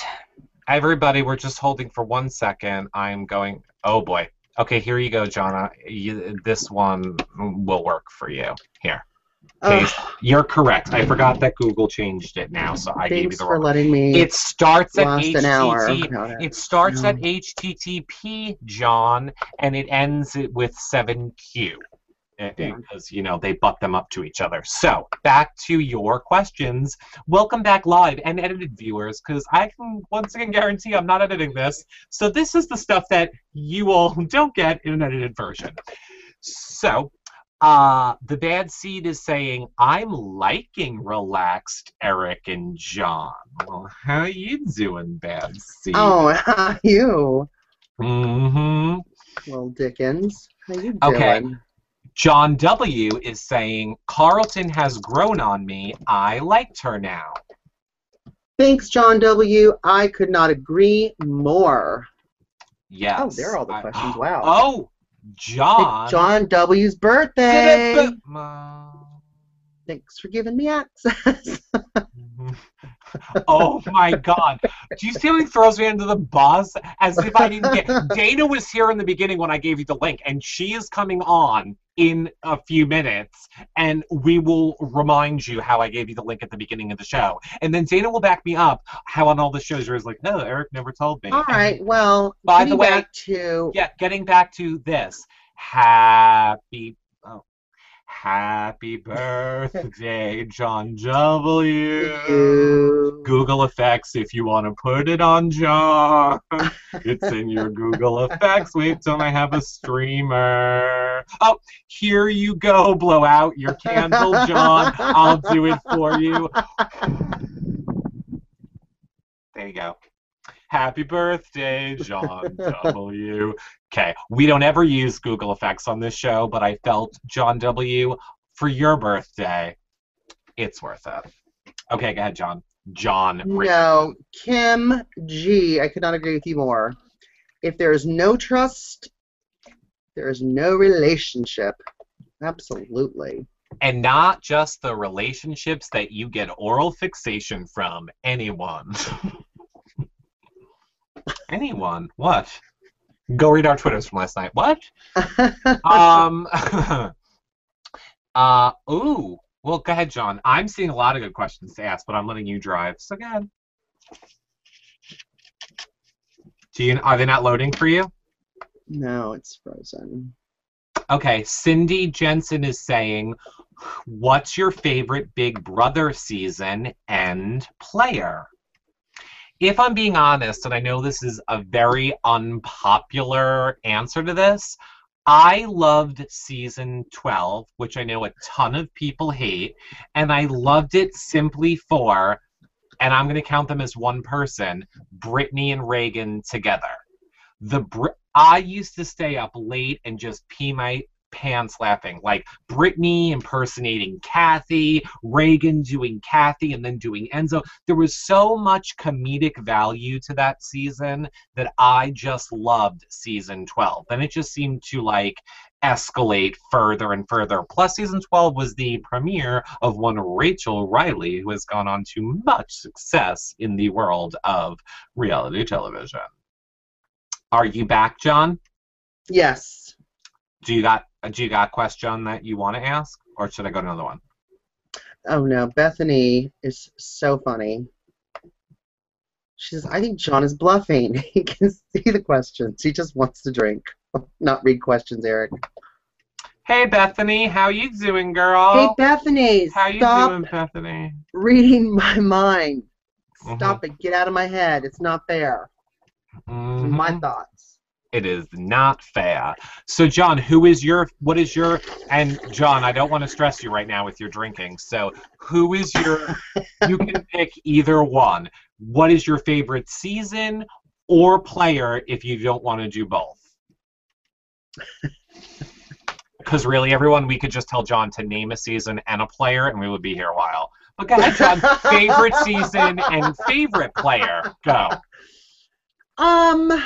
Everybody, we're just holding for one second. I'm going. Oh boy. Okay, here you go, Jonna. You, this one will work for you. Here. Ugh, You're correct. I forgot that Google changed it now, so I gave you thanks the for letting me It starts at. HTTP. it. It starts at mm. HTTP, John, and it ends it with 7Q. Eh, eh, yeah. Because, you know, they butt them up to each other. So, back to your questions. Welcome back, live and edited viewers, because I can once again guarantee I'm not editing this. So, this is the stuff that you all don't get in an edited version. So, uh, the bad seed is saying, I'm liking relaxed Eric and John. Well, how you doing, bad seed? Oh, how you, hmm little Dickens. How you doing? Okay. John W. is saying, Carlton has grown on me. I liked her now. Thanks, John W. I could not agree more. Yes. Oh, there are all the I- questions. Wow. Oh, It's John. John W.'s birthday. Thanks for giving me access. oh my god. Do you see how he throws me under the bus? As if I didn't get Dana was here in the beginning when I gave you the link, and she is coming on in a few minutes, and we will remind you how I gave you the link at the beginning of the show. And then Dana will back me up how on all the shows you're like, no, Eric never told me. All right. Well, By the way- back to Yeah, getting back to this. Happy Happy birthday, John W. Google Effects if you want to put it on John. it's in your Google Effects. Wait till I have a streamer. Oh, here you go. Blow out your candle, John. I'll do it for you. There you go. Happy birthday, John W. Okay, we don't ever use Google Effects on this show, but I felt, John W., for your birthday, it's worth it. Okay, go ahead, John. John. No, Kim G. I could not agree with you more. If there is no trust, there is no relationship. Absolutely. And not just the relationships that you get oral fixation from. Anyone. Anyone. What? Go read our Twitters from last night. What? um. uh. Ooh. Well, go ahead, John. I'm seeing a lot of good questions to ask, but I'm letting you drive. So go ahead. Do you, are they not loading for you? no, it's frozen. Okay, Cindy Jensen is saying, "What's your favorite Big Brother season and player?" If I'm being honest, and I know this is a very unpopular answer to this, I loved season 12, which I know a ton of people hate, and I loved it simply for, and I'm going to count them as one person, Britney and Ragan together. The Br- I used to stay up late and just pee my pants laughing. Like Britney impersonating Kathy, Ragan doing Kathy, and then doing Enzo. There was so much comedic value to that season that I just loved season 12. And it just seemed to like escalate further and further. Plus, season 12 was the premiere of one Rachel Reilly, who has gone on to much success in the world of reality television. Are you back, John? Yes. Do you got do you got a question that you want to ask, or should I go to another one? Oh no, Bethany is so funny. She says, I think John is bluffing. He can see the questions. He just wants to drink, not read questions, Eric. Hey Bethany, how you doing, girl? Hey, Bethany, how you doing, Bethany? reading my mind. Mm-hmm. Stop it. Get out of my head. It's not there. Mhm. My thoughts. It is not fair. So, John, who is your? What is your? And John, I don't want to stress you right now with your drinking. So, who is your? you can pick either one. What is your favorite season or player if you don't want to do both? Because really, everyone, we could just tell John to name a season and a player, and we would be here a while. But go ahead, John. favorite season and favorite player. Go. Um,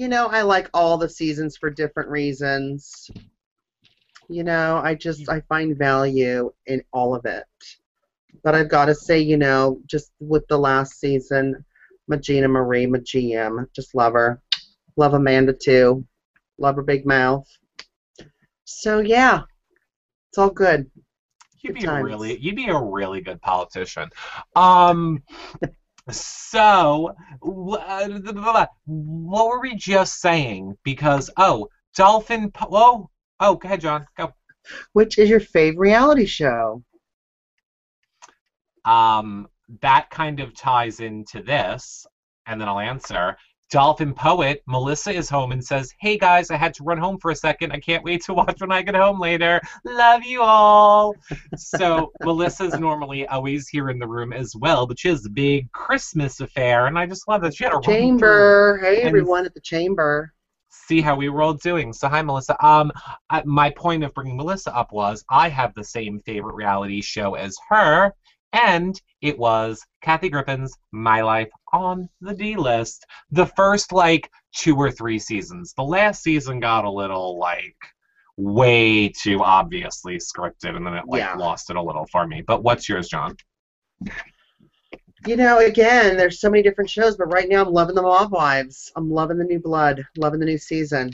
you know, I like all the seasons for different reasons. You know, I just I find value in all of it. But I've got to say, you know, just with the last season, my GinaMarie, my GM, just love her. Love Amanda too. Love her big mouth. So yeah, it's all good. You'd Good be a times. really you'd be a really good politician. Um so uh, what were we just saying? Because oh, Dolphin Po- oh oh go ahead, John. Go. Which is your favorite reality show? Um that kind of ties into this, and then I'll answer. Dolphin Poet, Melissa is home and says, Hey guys, I had to run home for a second. I can't wait to watch when I get home later. Love you all. so Melissa's normally always here in the room as well, but she has a big Christmas affair, and I just love that she had a run through Chamber. Hey everyone at the chamber. see how we were all doing. So hi, Melissa. Um, I, my point of bringing Melissa up was I have the same favorite reality show as her, and it was Kathy Griffin's My Life on the D list. The first like two or three seasons. The last season got a little like way too obviously scripted, and then it like Yeah. lost it a little for me. But what's yours, John? You know, again, there's so many different shows, but right now I'm loving the Mob Wives. I'm loving the new blood, loving the new season.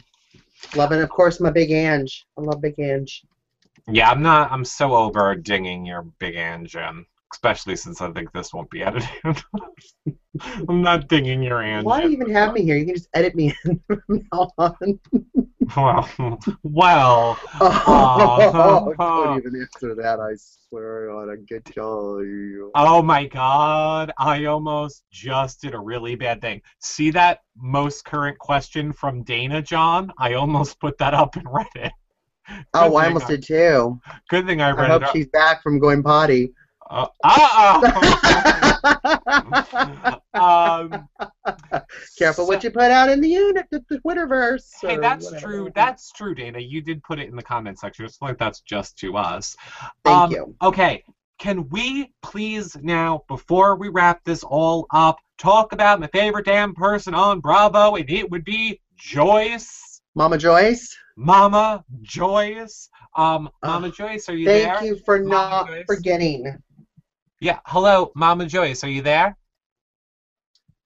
Loving, of course, my Big Ange. I love Big Ange. Yeah, I'm not. I'm so over dinging your big engine, especially since I think this won't be edited. I'm not dinging your engine. Why do you even have me here? You can just edit me in from now on. Well, well, Oh, Uh-huh. don't even answer that. I swear on a good show. oh my God! I almost just did a really bad thing. See that most current question from Dana, John? I almost put that up and read it. Oh, I almost did too. Good thing I read I hope it. up. she's back from going potty. Uh, uh-oh. um, Careful so- what you put out in the unit, the, the Twitterverse. Hey, that's whatever. true. That's true, Dana. You did put it in the comment section. It's like that's just to us. Thank Um, you. Okay. Can we please now, before we wrap this all up, talk about my favorite damn person on Bravo, and it would be Joyce, Mama Joyce, Mama Joyce. Um, Mama Joyce, are you thank there? you for Mama not Joyce? forgetting. Yeah. Hello, Mama Joyce. Are you there?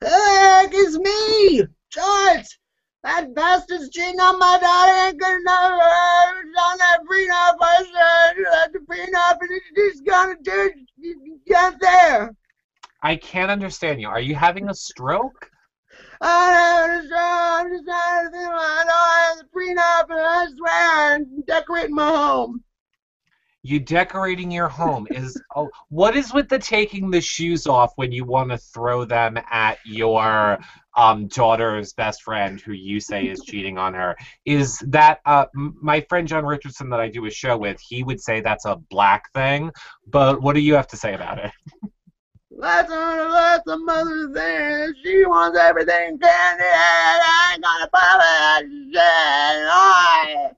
Heck, it's me, George. That bastard's cheating on my daughter. Ain't good enough. uh, On that prenup, I said that the prenup, and he's gonna do. Get there. I can't understand you. Are you having a stroke? I don't understand. I'm just trying to think. I know I have the prenup, and I swear I'm decorating my home. You decorating your home is oh, what is with the taking the shoes off when you want to throw them at your um, daughter's best friend who you say is cheating on her? Is that uh, my friend John Richardson that I do a show with? He would say that's a black thing, but what do you have to say about it? That's a, that's a mother thing. She wants everything candy. and I ain't gonna buy that shit. I-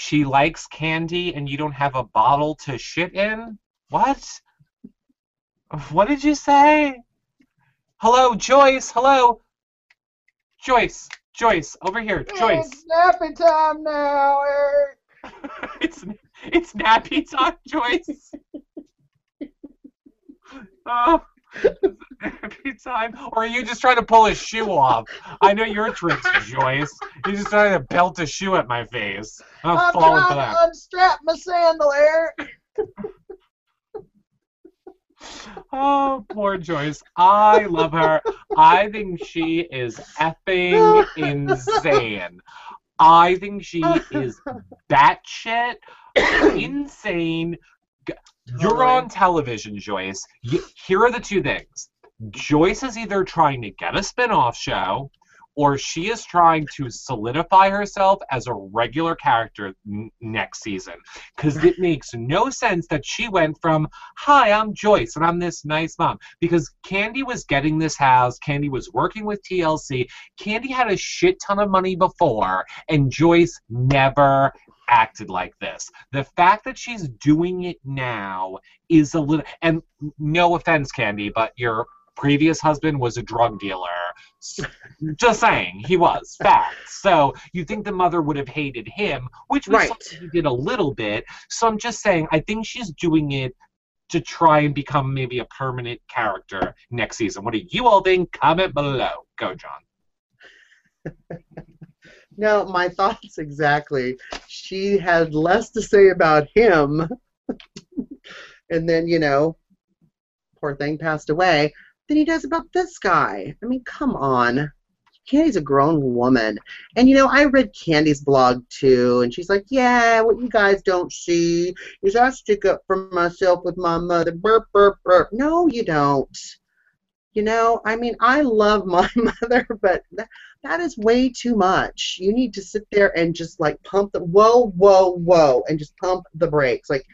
she likes candy and you don't have a bottle to shit in? What? What did you say? Hello, Joyce. Hello. Joyce. Joyce, over here. Joyce. It's nappy time now, Eric. it's it's nappy time, Joyce. oh, nappy time. Or are you just trying to pull a shoe off? I know your tricks, Joyce. You're just trying to belt a shoe at my face. I'm, I'm falling trying that. to unstrap my sandal, Eric. Oh, poor Joyce. I love her. I think she is effing insane. I think she is batshit insane. You're on television, Joyce. Here are the two things. Joyce is either trying to get a spin-off show or she is trying to solidify herself as a regular character n- next season because it makes no sense that she went from hi i'm joyce and i'm this nice mom because kandi was getting this house kandi was working with tlc kandi had a shit ton of money before and joyce never acted like this. The fact that she's doing it now is a little and no offense kandi but your previous husband was a drug dealer. Just saying he was. Fact. So you think the mother would have hated him which was Right. something he did a little bit. So i'm just saying i think she's doing it to try and become maybe a permanent character next season. What do you all think? Comment below. Go john No, my thoughts exactly. She had less to say about him, and then you know, poor thing passed away. Than he does about this guy. I mean, come on. Kandi's a grown woman, and you know, I read Kandi's blog too, and she's like, "Yeah, what you guys don't see is I stick up for myself with my mother." Burp, burp, burp. No, you don't. You know, I mean, I love my mother, but that, is way too much. You need to sit there and just like pump the whoa, whoa, whoa, and just pump the brakes. Like,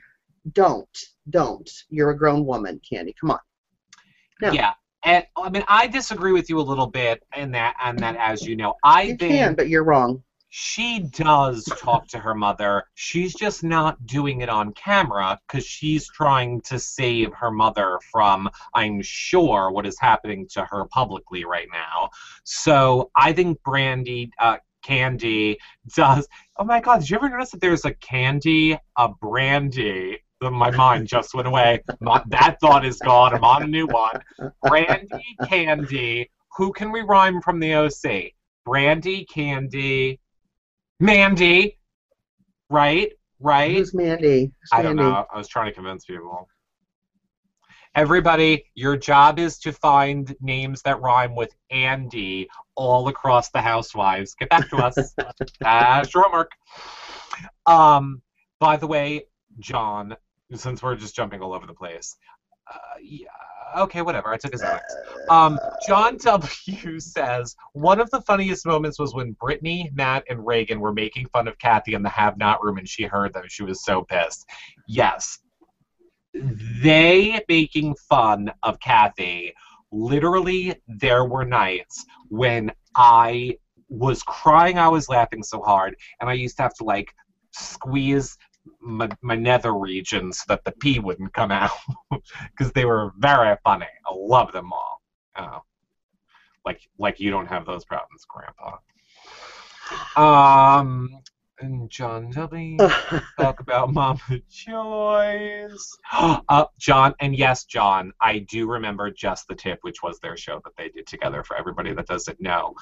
don't, don't. You're a grown woman, Kandi. Come on. No. yeah and i mean i disagree with you a little bit in that on that as you know i You think can, but you're wrong. She does talk to her mother. She's just not doing it on camera because she's trying to save her mother from, I'm sure, what is happening to her publicly right now. So I think Brandi, uh, Kandi does. Oh my God! Did you ever notice that there's a Kandi, a Brandi? My mind just went away. That thought is gone. I'm on a new one. Brandi, Kandi. Who can we rhyme from the OC? Brandi, Kandi, Mandy, right? Right? Who's Mandy? I don't Mandy? know. I was trying to convince people. Everybody, your job is to find names that rhyme with Andy all across the housewives. Get back to us. That's your homework. Um, by the way, John, since we're just jumping all over the place, uh, yeah, okay, whatever. I took his Xanax. Um, John W. says one of the funniest moments was when Britney, Matt, and Ragan were making fun of Kathy in the have not room, and she heard them. She was so pissed. Yes, they making fun of Kathy. Literally, there were nights when I was crying. I was laughing so hard, and I used to have to like squeeze my, my nether region so that the pee wouldn't come out because they were very funny. I love them all. Oh, like like you don't have those problems, Grandpa. Um, and John W. talk about Mama Joyce. uh, John, and yes, John, I do remember just the tip, which was their show that they did together. For everybody that doesn't know,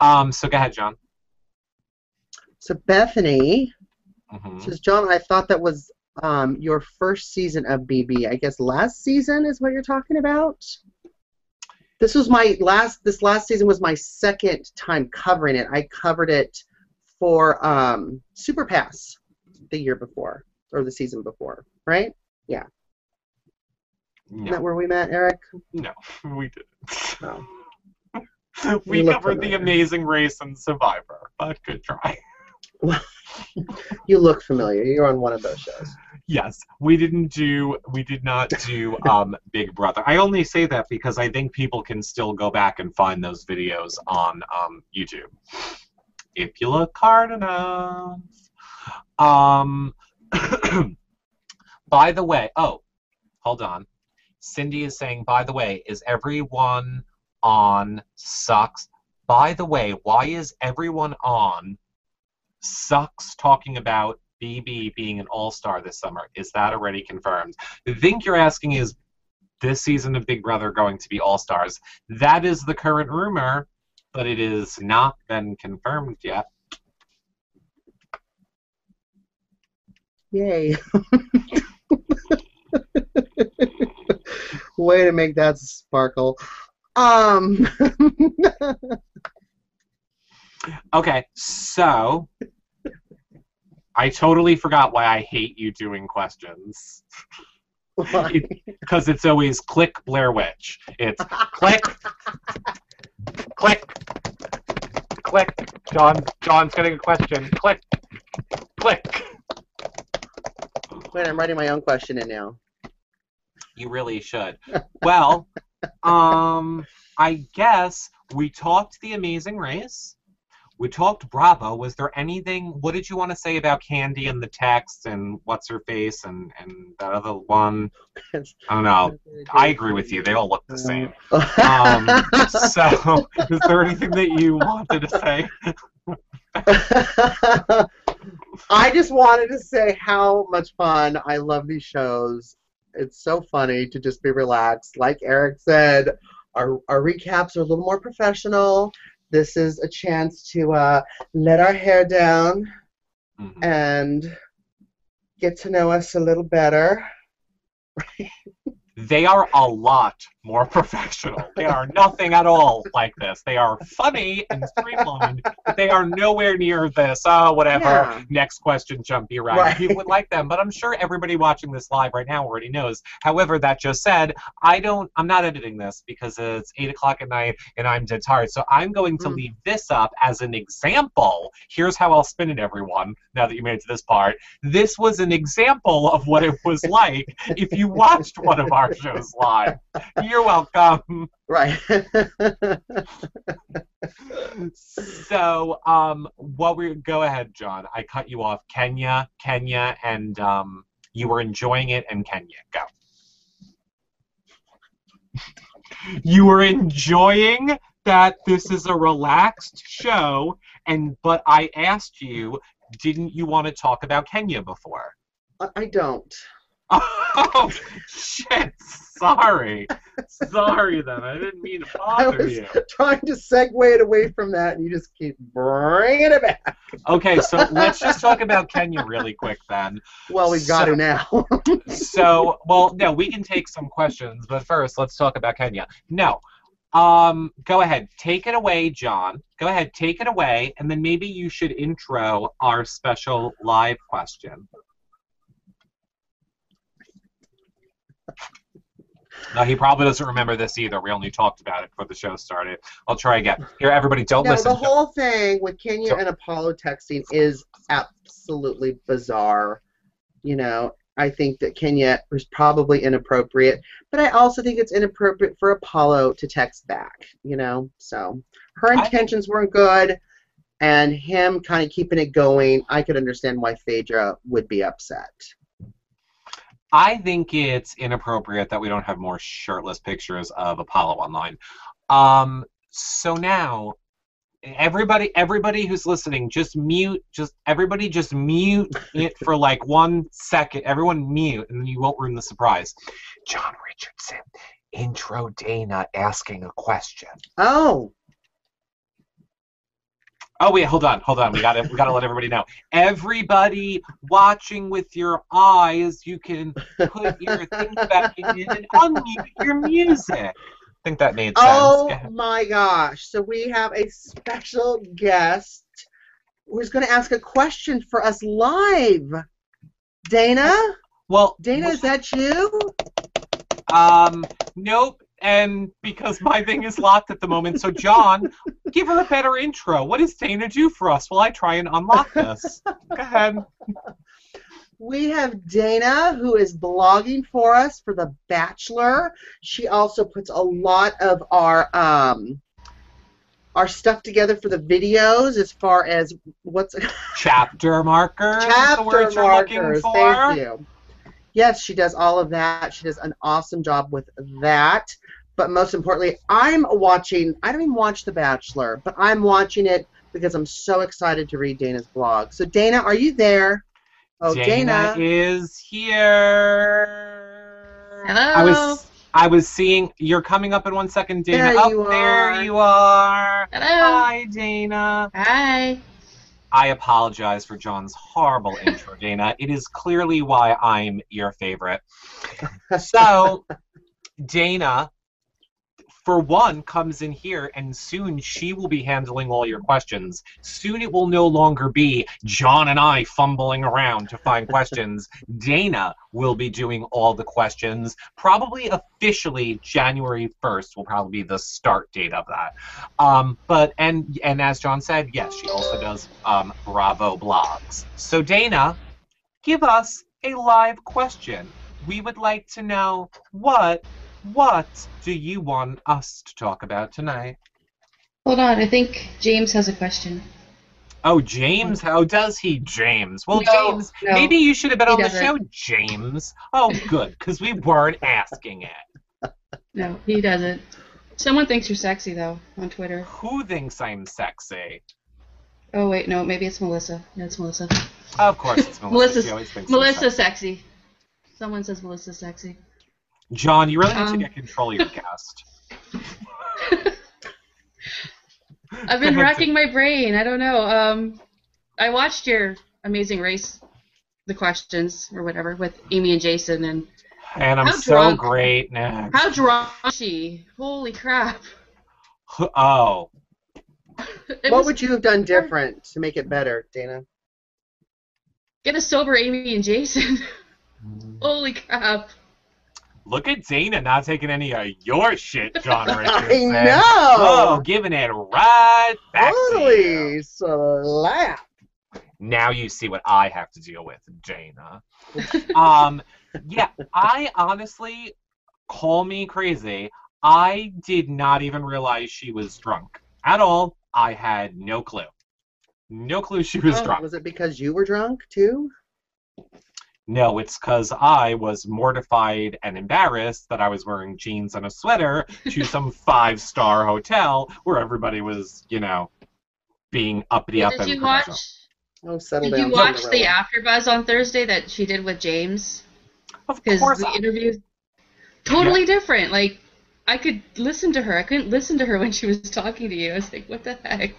um, so go ahead, John. so Bethany hmm says, John, I thought that was um, your first season of BB. I guess last season is what you're talking about. This was my last. This last season was my second time covering it. I covered it for um, Super Pass the year before or the season before, right? Yeah. Isn't that where we met, Eric? no, we didn't. No. we look covered the. Amazing Race and Survivor, but good try. You look familiar. You're on one of those shows. Yes, we didn't do. We did not do um, Big Brother. I only say that because I think people can still go back and find those videos on um, YouTube if you look hard enough. Um, by the way, oh, hold on. Cindy is saying, by the way, is everyone on sucks? By the way, why is everyone on sucks talking about BB being an all star this summer? Is that already confirmed? The thing you're asking is this season of Big Brother going to be all stars? That is the current rumor, but it is not been confirmed yet. Yay. Way to make that sparkle. Um, Okay, so I totally forgot why I hate you doing questions. Because it's always click Blair Witch. It's click, click, click. John, John's getting a question. Click, click. Wait, I'm writing my own question in now. You really should. Well, um, I guess we talked the Amazing Race. We talked Bravo. Was there anything? What did you want to say about Kandi and the text and what's her face and and that other one? I don't know. I agree with you. They all look the same. Um, so, is there anything that you wanted to say? I just wanted to say how much fun I love these shows. It's so funny to just be relaxed. Like Eric said, our, our recaps are a little more professional. This is a chance to uh, let our hair down Mhm. and get to know us a little better. They are a lot more professional. They are nothing at all like this. They are funny and streamlined, but they are nowhere near this. Oh, whatever. Yeah. Next question, jumpy around. Right. People would like them, but I'm sure everybody watching this live right now already knows. However, that just said, I don't. I'm not editing this because it's eight o'clock at night and I'm dead tired. So I'm going to Mm. leave this up as an example. Here's how I'll spin it, everyone. Now that you made it to this part, this was an example of what it was like if you watched one of our shows live. You're welcome. Right. So, um, what we go ahead, John. I cut you off. Kenya, Kenya, and um, you were enjoying it, and Kenya, go. you were enjoying that this is a relaxed show, and but I asked you, didn't you want to talk about Kenya before? I don't. Oh shit! Sorry, sorry. Then I didn't mean to bother I was you. trying to segue it away from that, and you just keep bringing it back. Okay, so let's just talk about Kenya really quick then. Well, we've got So- to now. So, well, no, we can take some questions, but first, let's talk about Kenya. No, um, go ahead, take it away, John. Go ahead, take it away, and then maybe you should intro our special live question. No, he probably doesn't remember this either. We only talked about it before the show started. I'll try again. Here, everybody, don't listen. no, listen. the whole thing with Kenya So- and Apollo texting is absolutely bizarre. You know, I think that Kenya was probably inappropriate, but I also think it's inappropriate for Apollo to text back. You know, so her I intentions weren't good, and him kind of keeping it going. I could understand why Phaedra would be upset. I think it's inappropriate that we don't have more shirtless pictures of Apollo online. Um, so now, everybody, everybody who's listening, just mute. Just everybody, just mute it for like one second. Everyone mute, and then you won't ruin the surprise. John Richardson, intro Dana asking a question. Oh, Oh wait, hold on, hold on. We gotta we gotta let everybody know. Everybody watching with your eyes, you can put your thing back in and unmute your music. I think that made sense. Oh my gosh. So we have a special guest who's going to ask a question for us live. Dana? Well, Dana, is that you? um, nope. And because my thing is locked at the moment, so John, give her a better intro. What does Dana do for us while I try and unlock this? Go ahead. We have Dana who is blogging for us for The Bachelor. She also puts a lot of our um, our stuff together for the videos as far as what's Chapter markers. chapter words you're looking markers. Thank you. Yes, she does all of that. She does an awesome job with that. But most importantly, I'm watching. I don't even watch The Bachelor, but I'm watching it because I'm so excited to read Dana's blog. So Dana, are you there? Oh, Dana, Dana. is here. Hello. I was I was seeing you're coming up in one second, Dana. There oh, you there are. you are. Hello. Hi, Dana. Hi. I apologize for John's horrible intro, Dana. It is clearly why I'm your favorite. So, Dana, for one, comes in here, and soon she will be handling all your questions. Soon it will no longer be John and I fumbling around to find questions. Dana will be doing all the questions. Probably officially January 1st will probably be the start date of that. Um, but and and as John said, yes, she also does um, Bravo blogs. So Dana, give us a live question. We would like to know what what do you want us to talk about tonight? Hold on. I think James has a question. Oh, James, how does he, James? Well, No, James, no, maybe you should have been he on the doesn't. show, James. Oh, good, because we weren't asking it. No, he doesn't. Someone thinks you're sexy though on Twitter. Who thinks I'm sexy? Oh wait, no, maybe it's Melissa. Yeah, it's Melissa. Of course, it's Melissa. Melissa's- She always thinks Melissa's sexy. sexy. Someone says Melissa's sexy. John, you really need to Um, get control of your guest. I've been racking my brain. I don't know. Um, I watched your Amazing Race, the questions or whatever with Amy and Jason, and And I'm so drunk- great now. how drunk is she? Holy crap! Oh, what was- would you have done different to make it better, Dana? get a sober Amy and Jason? Holy crap! Look at Dana not taking any of your shit, John I Richardson. know. Oh, giving it right back to you. Totally slap. Now you see what I have to deal with, Dana. um, yeah, I honestly, call me crazy. I did not even realize she was drunk at all. I had no clue. No clue she was Oh, drunk. was it because you were drunk too? No, it's because I was mortified and embarrassed that I was wearing jeans and a sweater to some five star hotel where everybody was, you know, being uppity up did and you professional. watch? Oh, settle Did down. you watch the Cinderella. AfterBuzz on Thursday that she did with James? Of Because course, the I- interview totally different. Like I could listen to her. I couldn't listen to her when she was talking to you. I was like, what the heck?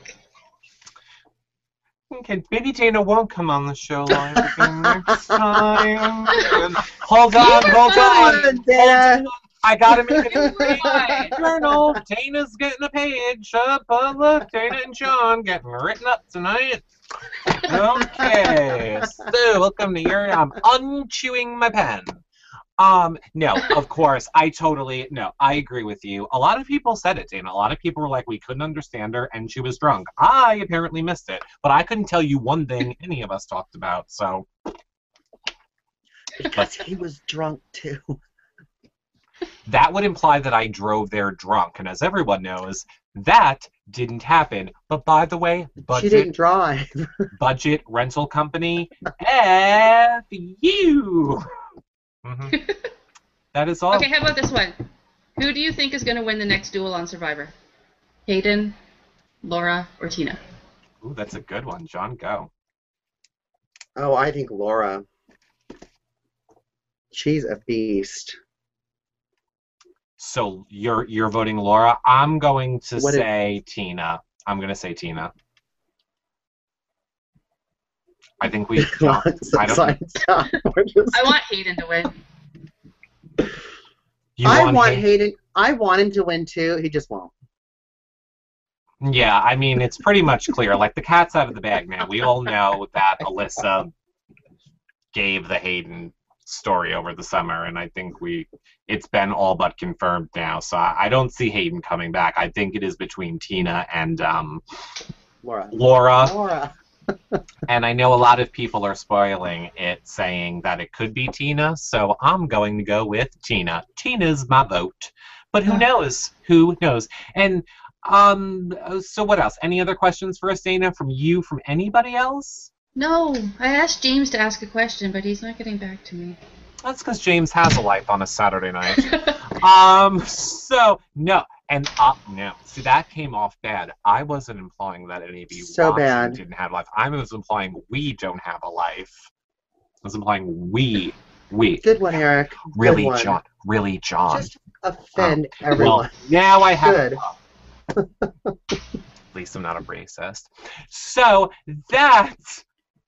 Okay, maybe Dana won't come on the show live again next time. And- hold on, hold on. Come on, I gotta make it Why? journal. Dana's getting a page up. Look, Dana and John getting written up tonight. Okay, so welcome to your. I'm unchewing my pen. Um, no, of course, I totally no. I agree with you. A lot of people said it, Dana. A lot of people were like, we couldn't understand her, and she was drunk. I apparently missed it, but I couldn't tell you one thing any of us talked about. So Because he was drunk too. that would imply that I drove there drunk, and as everyone knows, that didn't happen. But by the way, She didn't drive. budget rental company, F you. Mhm. That is all. Okay, how about this one? Who do you think is going to win the next duel on Survivor? Hayden, Laura, or Tina? Ooh, that's a good one, John. Go. Oh, I think Laura. She's a beast. So you're you're voting Laura. I'm going to What if- say Tina. I'm going to say Tina. I think we. John, I don't- Sign stop. We're I want Hayden to win. you I want want Hay- Hayden. I want him to win too. He just won't. Yeah, I mean it's pretty much clear. Like the cat's out of the bag, man. We all know that Alyssa gave the Hayden story over the summer, and I think we it's been all but confirmed now. So I, I don't see Hayden coming back. I think it is between Tina and um, Laura. Laura, Laura. And I know a lot of people are spoiling it, saying that it could be Tina. So I'm going to go with Tina. Tina's my vote, but who knows? Who knows? And Um. So what else? Any other questions for us, Dana? From you? From anybody else? No, I asked James to ask a question, but he's not getting back to me. That's because James has a life on a Saturday night. um. So no, and uh, no. See, that came off bad. I wasn't implying that any of you So bad. didn't have life. I was implying we don't have a life. I was implying we, we. Good one, Eric. Really, one. John. Really, John. Just offend Well, everyone. now I have. Good. At least I'm not a racist. So that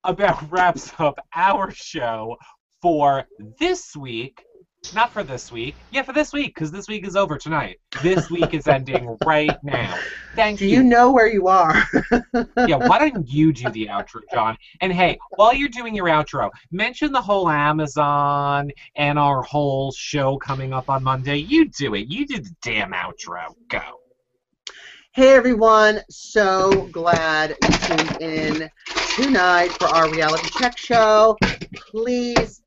about wraps up our show for this week. Not for this week. Yeah, for this week, because this week is over tonight. This week is ending right now. Thank Do you. you know where you are? yeah, why don't you do the outro, John? And hey, while you're doing your outro, mention the whole Amazon and our whole show coming up on Monday. You do it. You do the damn outro. Go. Hey everyone, so glad you tuned in tonight for our reality check show. Please,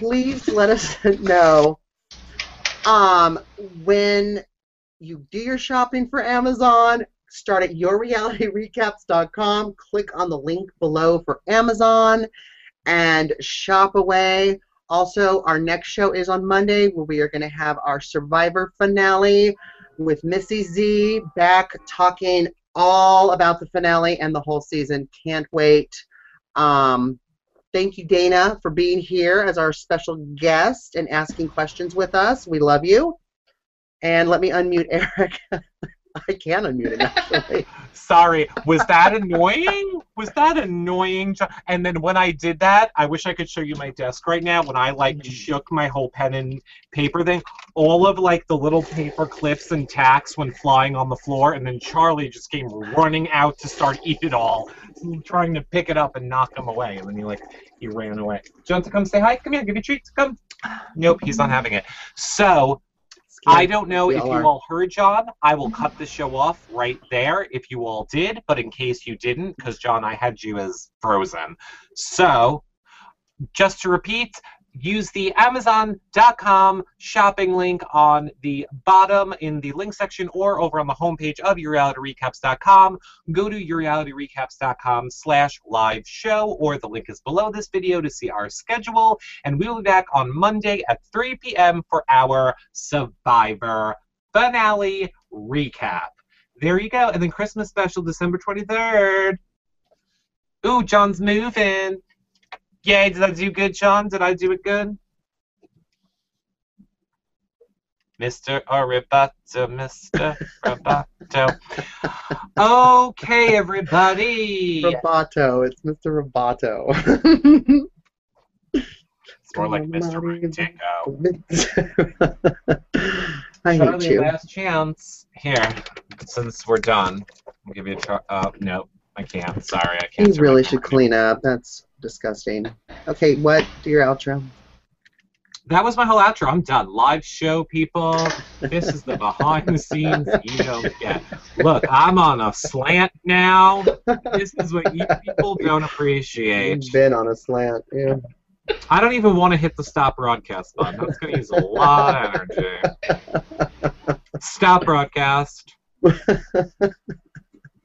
please let us know um, when you do your shopping for Amazon. Start at yourrealityrecaps.com. Click on the link below for Amazon and shop away. Also, our next show is on Monday where we are going to have our Survivor finale with Missy Z back talking all about the finale and the whole season. Can't wait. Um, thank you, Dana, for being here as our special guest and asking questions with us. We love you. And let me unmute Eric. I can unmute him, actually. Sorry, was that annoying? Was that annoying? And then when I did that, I wish I could show you my desk right now. When I like mm. shook my whole pen and paper thing, all of like the little paper clips and tacks went flying on the floor, and then Charlie just came running out to start eat it all, trying to pick it up and knock him away, and then he like he ran away. Do you want to come say hi? Come here, give you treats. Come. Nope, he's not having it. So I don't know We if all you are. all heard John. I will cut the show off right there if you all did, but in case you didn't, because John, I had you as frozen. So, just to repeat, use the Amazon.com shopping link on the bottom in the link section or over on the homepage of YourRealityRecaps.com. Go to YourRealityRecaps.com slash live show, or the link is below this video to see our schedule and we will be back on Monday at 3 p.m. for our Survivor finale recap. There you go. And then Christmas special December 23rd. Ooh, John's moving. Yay, did I do good, Sean? Did I do it good? Mr. Aribato, Mr. Roboto. Okay, everybody. Roboto. It's Mr. Roboto. It's more like Mr. Ridico. I hate Charlie, you. last chance. Here, since we're done, I'll give you a try. Uh, no, I can't. Sorry, I can't. You really should clean up. That's disgusting. Okay, what? Do your outro. That was my whole outro. I'm done. Live show, people. This is the behind the scenes you don't get. Look, I'm on a slant now. This is what you people don't appreciate. You've been on a slant. Yeah. I don't even want to hit the stop broadcast button. That's going to use a lot of energy. Stop broadcast.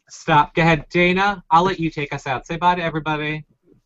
Stop. Go ahead, Dana. I'll let you take us out. Say bye to everybody.